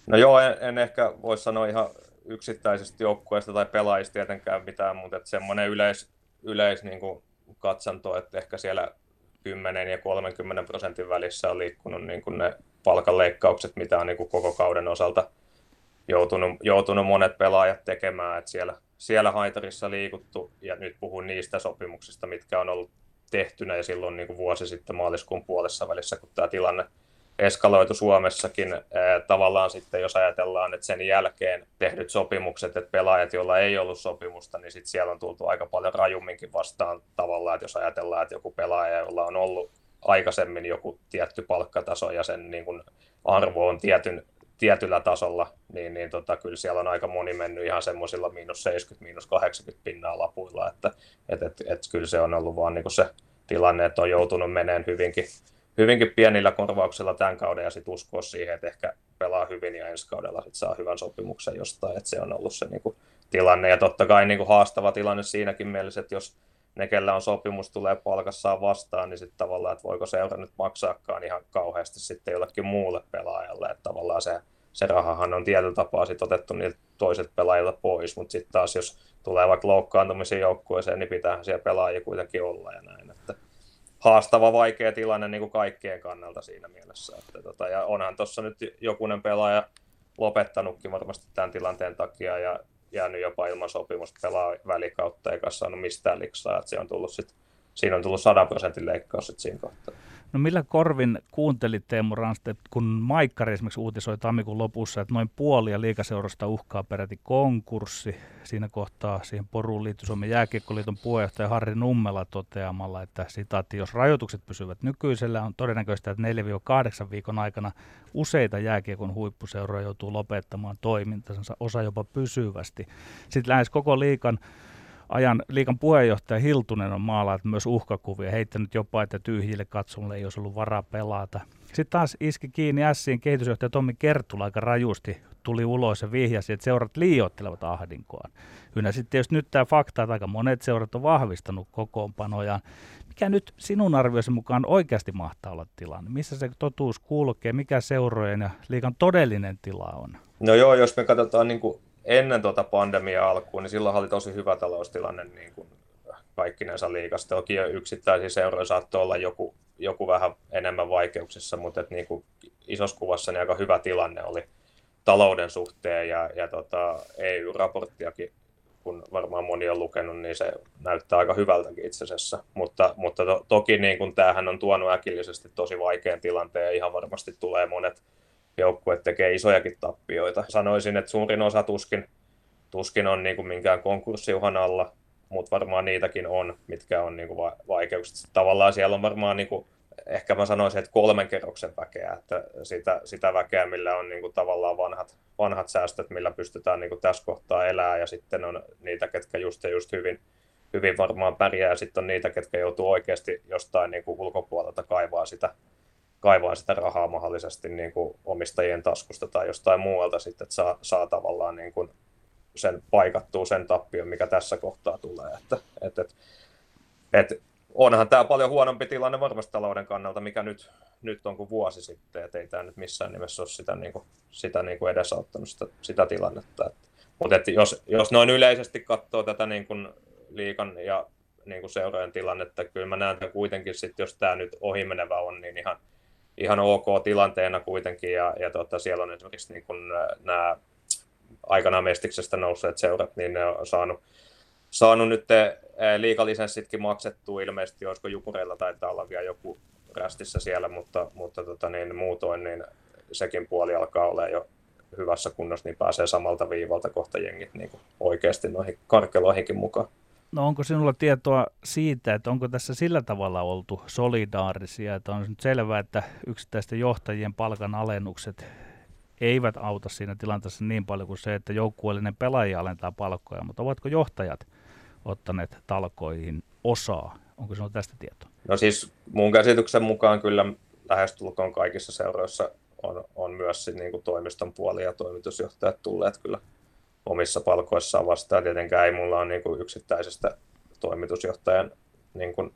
No joo, en, en ehkä voi sanoa ihan yksittäisestä joukkueesta tai pelaajista tietenkään mitään, mutta semmoinen yleis, yleis niin kuin katsanto, että ehkä siellä 10 ja 30 prosentin välissä on liikkunut niin kuin ne palkanleikkaukset, mitä on niin kuin koko kauden osalta joutunut, joutunut monet pelaajat tekemään, että siellä, siellä haitarissa liikuttu, ja nyt puhun niistä sopimuksista, mitkä on ollut tehtynä, ja silloin niin kuin vuosi sitten maaliskuun puolessa välissä, kun tämä tilanne eskaloitu Suomessakin tavallaan sitten, jos ajatellaan, että sen jälkeen tehdyt sopimukset, että pelaajat, joilla ei ollut sopimusta, niin sitten siellä on tultu aika paljon rajumminkin vastaan tavallaan, että jos ajatellaan, että joku pelaaja, jolla on ollut aikaisemmin joku tietty palkkataso ja sen niin kuin arvo on tietyn, tietyllä tasolla, niin, niin tota, kyllä siellä on aika moni mennyt ihan semmoisilla miinus 70, miinus 80 pinnaa lapuilla, että et, et, et, kyllä se on ollut vaan niin se tilanne, että on joutunut meneen hyvinkin, hyvinkin pienillä korvauksilla tämän kauden ja sitten uskoa siihen, että ehkä pelaa hyvin ja ensi kaudella sit saa hyvän sopimuksen jostain, että se on ollut se niin kuin, tilanne. Ja totta kai niin haastava tilanne siinäkin mielessä, että jos ne, kellä on sopimus, tulee palkassaan vastaan, niin sitten tavallaan, että voiko seura nyt maksaakaan ihan kauheasti sitten jollekin muulle pelaajalle, että tavallaan se, se rahahan on tietyllä tapaa sit otettu niiltä toiset pelaajilta pois, mutta sitten taas jos tulee vaikka loukkaantumisen joukkueeseen, niin pitää siellä pelaajia kuitenkin olla ja näin, että haastava, vaikea tilanne niin kuin kaikkien kannalta siinä mielessä. Että tota, ja onhan tuossa nyt jokunen pelaaja lopettanutkin varmasti tämän tilanteen takia ja jäänyt jopa ilman sopimusta pelaa välikautta eikä saanut mistään liksaa. Että se on tullut sit, siinä on tullut 100 prosentin leikkaus sit siinä kohtaa. No millä korvin kuuntelit Teemu Ranste, kun Maikkari esimerkiksi uutisoi tammikuun lopussa, että noin puoli ja liikaseurasta uhkaa peräti konkurssi. Siinä kohtaa siihen poruun liittyi Suomen jääkiekkoliiton puheenjohtaja Harri Nummela toteamalla, että sitaatti, jos rajoitukset pysyvät nykyisellä, on todennäköistä, että 4-8 viikon aikana useita jääkiekon huippuseuroja joutuu lopettamaan toimintansa, osa jopa pysyvästi. Sitten lähes koko liikan ajan liikan puheenjohtaja Hiltunen on maalannut myös uhkakuvia, heittänyt jopa, että tyhjille katsomulle ei olisi ollut varaa pelata. Sitten taas iski kiinni Sien kehitysjohtaja Tommi Kertula aika rajusti, tuli ulos ja vihjasi, että seurat liioittelevat ahdinkoaan. Kyllä sitten jos nyt tämä fakta, että aika monet seurat on vahvistanut kokoonpanojaan. Mikä nyt sinun arvioisi mukaan oikeasti mahtaa olla tilanne? Missä se totuus kulkee? Mikä seurojen ja liikan todellinen tila on? No joo, jos me katsotaan niin kuin ennen tuota pandemiaa alkuun, niin silloin oli tosi hyvä taloustilanne niin kuin kaikkinensa liikasta. Toki yksittäisiä seuroja saattoi olla joku, joku vähän enemmän vaikeuksissa, mutta et niin kuin isossa kuvassa niin aika hyvä tilanne oli talouden suhteen ja, ja tota, EU-raporttiakin, kun varmaan moni on lukenut, niin se näyttää aika hyvältäkin itse asiassa. Mutta, mutta to, toki niin kuin tämähän on tuonut äkillisesti tosi vaikean tilanteen ja ihan varmasti tulee monet joukkueet tekee isojakin tappioita. Sanoisin, että suurin osa tuskin, tuskin on niin kuin minkään konkurssiuhan alla, mutta varmaan niitäkin on, mitkä on niin kuin vaikeukset. Tavallaan siellä on varmaan, niin kuin, ehkä mä sanoisin, että kolmen kerroksen väkeä, että sitä, sitä väkeä, millä on niin kuin tavallaan vanhat, vanhat säästöt, millä pystytään niin kuin tässä kohtaa elää, ja sitten on niitä, ketkä just ja just hyvin, hyvin varmaan pärjää, ja sitten on niitä, ketkä joutuu oikeasti jostain niin kuin ulkopuolelta kaivaa sitä kaivaa sitä rahaa mahdollisesti niin kuin omistajien taskusta tai jostain muualta sitten, että saa, saa tavallaan niin kuin sen paikattua sen tappion, mikä tässä kohtaa tulee. Että, et, et, et, onhan tämä paljon huonompi tilanne varmasti talouden kannalta, mikä nyt, nyt on kuin vuosi sitten, että ei tämä nyt missään nimessä ole sitä, niin kuin, sitä niin kuin edesauttanut sitä, sitä tilannetta. Että, mutta että jos, jos noin yleisesti katsoo tätä niin kuin liikan ja niin kuin seurojen tilannetta, kyllä mä näen kuitenkin sitten, jos tämä nyt ohimenevä on, niin ihan, ihan ok tilanteena kuitenkin, ja, ja tota, siellä on esimerkiksi niin kun nämä aikanaan mestiksestä nousseet seurat, niin ne on saanut, saanut nyt liikalisenssitkin maksettua ilmeisesti, olisiko Jukureilla taitaa olla vielä joku rästissä siellä, mutta, mutta tota, niin, muutoin niin sekin puoli alkaa olla jo hyvässä kunnossa, niin pääsee samalta viivalta kohta jengit niin oikeasti noihin karkeloihinkin mukaan. No onko sinulla tietoa siitä, että onko tässä sillä tavalla oltu solidaarisia, että on nyt selvää, että yksittäisten johtajien palkan alennukset eivät auta siinä tilanteessa niin paljon kuin se, että joukkueellinen pelaaja alentaa palkkoja, mutta ovatko johtajat ottaneet talkoihin osaa? Onko sinulla tästä tietoa? No siis mun käsityksen mukaan kyllä lähestulkoon kaikissa seuroissa on, on myös niin kuin toimiston puoli ja toimitusjohtajat tulleet kyllä omissa palkoissaan vastaan. Tietenkään ei mulla ole niin kuin yksittäisestä toimitusjohtajan niin kuin,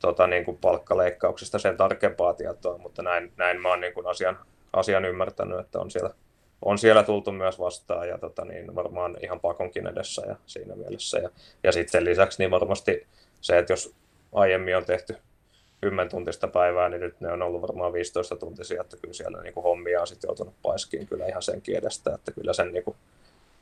tota, niin kuin palkkaleikkauksista sen tarkempaa tietoa, mutta näin, näin mä oon niin kuin asian, asian ymmärtänyt, että on siellä, on siellä tultu myös vastaan ja tota, niin varmaan ihan pakonkin edessä ja siinä mielessä. Ja, ja sitten sen lisäksi niin varmasti se, että jos aiemmin on tehty 10 tuntista päivää, niin nyt ne on ollut varmaan 15 tuntisia, että kyllä siellä niin kuin hommia on sitten joutunut paiskiin kyllä ihan senkin edestä, että kyllä sen, niin kuin,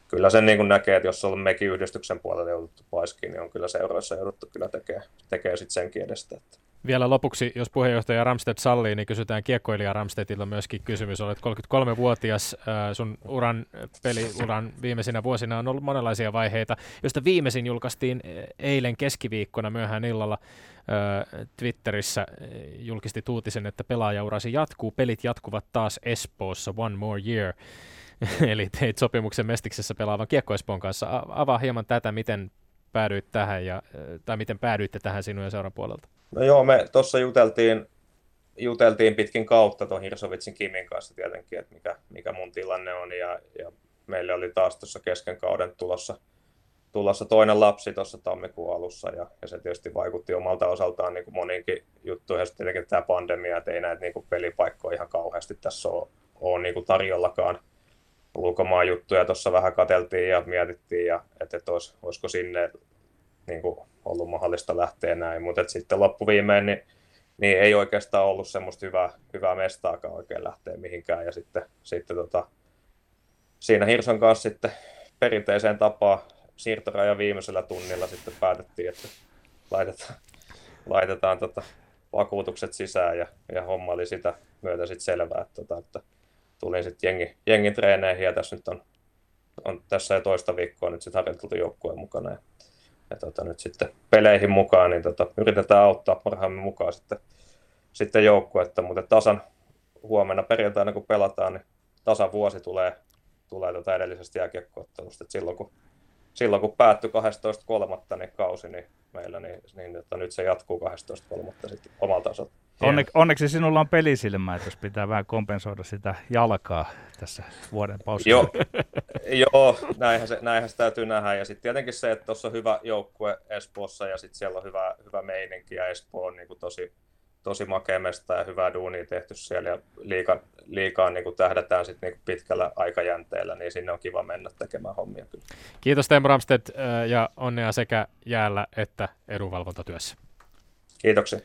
kyllä sen niin kuin näkee, että jos on mekin yhdistyksen puolella jouduttu paiskiin, niin on kyllä seuroissa jouduttu kyllä tekemään, tekee sitten senkin edestä. Että. Vielä lopuksi, jos puheenjohtaja Ramstedt sallii, niin kysytään kiekkoilija Ramstedtilta myöskin kysymys. Olet 33-vuotias, sun uran, peliuran viimeisinä vuosina on ollut monenlaisia vaiheita, joista viimeisin julkaistiin eilen keskiviikkona myöhään illalla Twitterissä julkisti uutisen, että pelaajaurasi jatkuu, pelit jatkuvat taas Espoossa, one more year. Eli teit sopimuksen Mestiksessä pelaavan Kiekko Espoon kanssa. Avaa hieman tätä, miten päädyit tähän, ja, tai miten päädyitte tähän sinun ja seuran puolelta? No joo, me tuossa juteltiin, juteltiin pitkin kautta tuon Hirsovitsin Kimin kanssa tietenkin, että mikä, mikä mun tilanne on, ja, ja meille oli taas tuossa kesken kauden tulossa, tulossa toinen lapsi tuossa tammikuun alussa, ja, ja se tietysti vaikutti omalta osaltaan niin kuin moniinkin juttuihin, ja tietenkin tämä pandemia, että ei näitä niin kuin pelipaikkoja ihan kauheasti tässä ole, ole niin kuin tarjollakaan ulkomaan juttuja tuossa vähän kateltiin ja mietittiin, ja, että, että olis, olisiko sinne niin kuin ollut mahdollista lähteä näin, mutta sitten loppuviimein niin, niin, ei oikeastaan ollut semmoista hyvää, hyvää mestaakaan oikein lähteä mihinkään, ja sitten, sitten tota, siinä Hirson kanssa sitten perinteiseen tapaan siirtorajan viimeisellä tunnilla sitten päätettiin, että laitetaan, laitetaan tota, vakuutukset sisään ja, ja homma oli sitä myötä sitten selvää, että, tota, että tulin sitten jengi, jengin treeneihin ja tässä nyt on, on tässä jo toista viikkoa nyt sitten harjoiteltu joukkueen mukana ja, ja tota, nyt sitten peleihin mukaan, niin tota, yritetään auttaa parhaamme mukaan sitten, sitten joukkuetta, mutta tasan huomenna perjantaina kun pelataan, niin tasan vuosi tulee, tulee tota edellisestä jääkiekkoottelusta, että silloin kun silloin kun päättyi 12.3. Niin kausi niin meillä, niin, niin että nyt se jatkuu 12.3. sitten omalta osalta. Onne, onneksi sinulla on pelisilmä, että jos pitää vähän kompensoida sitä jalkaa tässä vuoden pausissa. Joo, joo näinhän, se, näinhän se täytyy nähdä. Ja sitten tietenkin se, että tuossa on hyvä joukkue Espoossa ja sitten siellä on hyvä, hyvä meininki ja Espoo on niin kuin tosi, tosi makemesta ja hyvää duunia tehty siellä ja liika, liikaa niin tähdätään sit niin pitkällä aikajänteellä, niin sinne on kiva mennä tekemään hommia kyllä. Kiitos Teemu Ramstedt ja onnea sekä jäällä että edunvalvontatyössä. Kiitoksia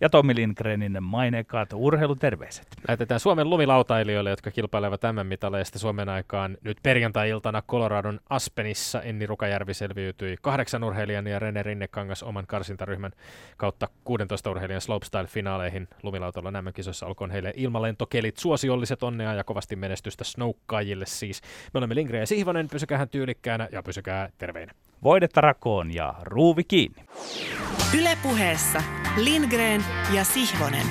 ja Tommi Lindgrenin maineikaat urheiluterveiset. Lähetetään Suomen lumilautailijoille, jotka kilpailevat tämän mitaleista Suomen aikaan. Nyt perjantai-iltana Coloradon Aspenissa Enni Rukajärvi selviytyi kahdeksan urheilijan ja Rene Rinnekangas oman karsintaryhmän kautta 16 urheilijan slopestyle-finaaleihin. Lumilautalla nämä kisoissa olkoon heille ilmalentokelit suosiolliset onnea ja kovasti menestystä snoukkaajille siis. Me olemme Lindgren ja Sihvonen, pysykää tyylikkäänä ja pysykää terveinä. Voidetta rakoon ja ruuvi kiinni. Ylepuheessa Lindgren ja Sihvonen.